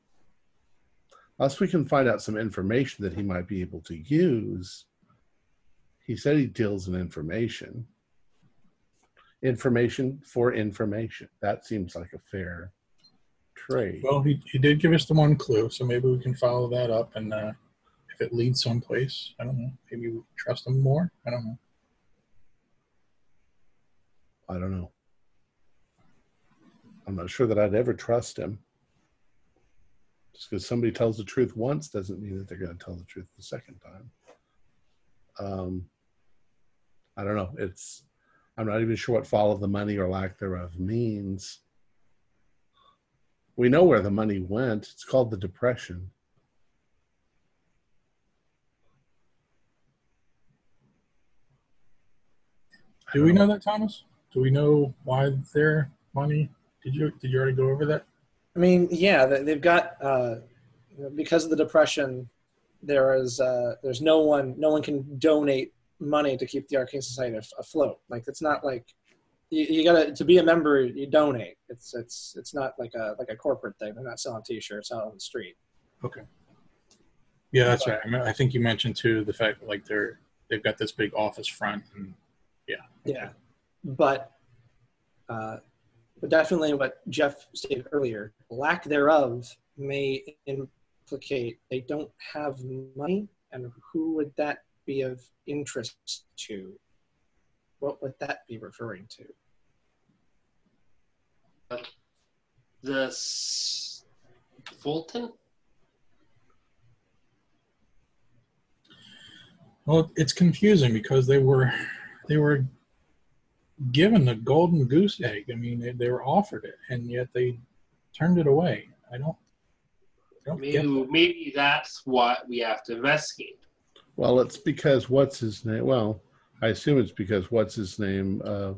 Unless we can find out some information that he might be able to use. He said he deals in information. Information for information. That seems like a fair trade. Well, he, he did give us the one clue, so maybe we can follow that up, and uh, if it leads someplace, I don't know. Maybe we trust him more. I don't know. I don't know. I'm not sure that I'd ever trust him. Just because somebody tells the truth once doesn't mean that they're going to tell the truth the second time. Um, I don't know. It's I'm not even sure what follow the money or lack thereof means. We know where the money went. It's called the Depression. Do we know that, Thomas? Do we know why their money? Did you did you already go over that? I mean, yeah, they- they've got uh, because of the depression. There is uh, there's no one no one can donate money to keep the Arcane Society af- afloat. Like it's not like you, you gotta to be a member. You donate. It's it's it's not like a like a corporate thing. They're not selling T-shirts out on the street. Okay. Yeah, that's right. I, mean, I think you mentioned too the fact that like they're they've got this big office front and Yeah, Yeah. but uh, but definitely what Jeff stated earlier, lack thereof may implicate they don't have money, and who would that be of interest to? What would that be referring to? The s- Fulton? well, it's confusing because they were they were given the golden goose egg. I mean, they, they were offered it, and yet they turned it away. I don't. I don't get Maybe, that. maybe that's what we have to investigate. Well, it's because what's his name? Well, I assume it's because what's his name uh,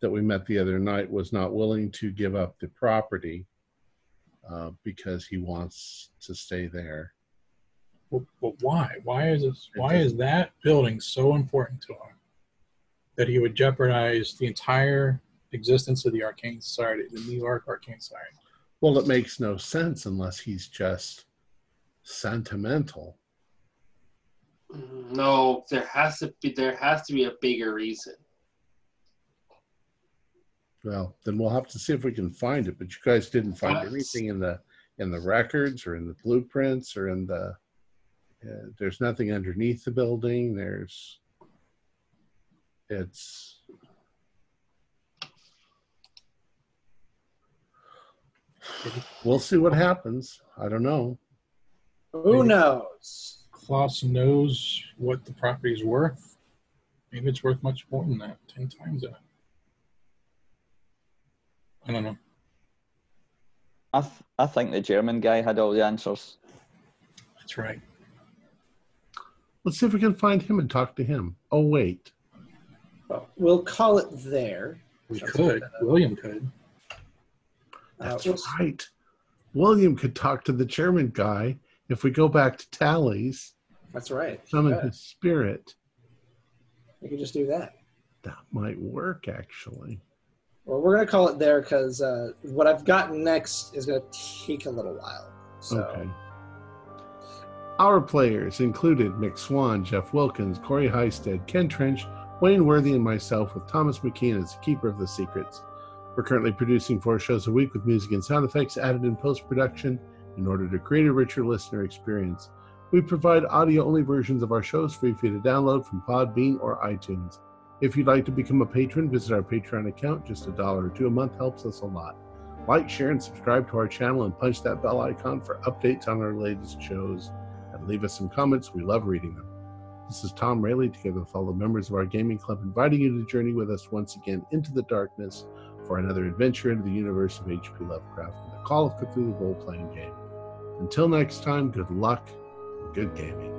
that we met the other night was not willing to give up the property uh, because he wants to stay there. But, but why? Why is this? Why is that building so important to him that he would jeopardize the entire existence of the Arcane Society, the New York Arcane Society? Well, it makes no sense unless he's just sentimental. No, there has to be there has to be a bigger reason. Well, then we'll have to see if we can find it. But you guys didn't find What? anything in the in the records or in the blueprints or in the. Uh, there's nothing underneath the building. There's. It's. We'll see what happens. I don't know. Who Maybe. knows? Klaus knows what the property is worth. Maybe it's worth much more than that, ten times that. I don't know. I, th- I think the German guy had all the answers. That's right. Let's see if we can find him and talk to him. Oh wait, Well, we'll call it there. We That's could. uh, William could. Uh, that's we'll- right. William could talk to the German guy if we go back to Tally's, That's right. summon his spirit. we could just do that. That might work actually. Well, we're gonna call it there because uh, what I've got next is gonna take a little while. So Okay. Our players included Mick Swan, Jeff Wilkins, Corey Heisted, Ken Trench, Wayne Worthy, and myself, with Thomas McKean as the keeper of the secrets. We're currently producing four shows a week with music and sound effects added in post production in order to create a richer listener experience. We provide audio only versions of our shows for you to download from Podbean or iTunes. If you'd like to become a patron, visit our Patreon account. Just a dollar or two a month helps us a lot. Like, share, and subscribe to our channel and punch that bell icon for updates on our latest shows. And leave us some comments. We love reading them. This is Tom Rayleigh, together with all the members of our gaming club, inviting you to journey with us once again into the darkness for another adventure into the universe of H.P. Lovecraft and the Call of Cthulhu role playing game. Until next time, good luck, good gaming.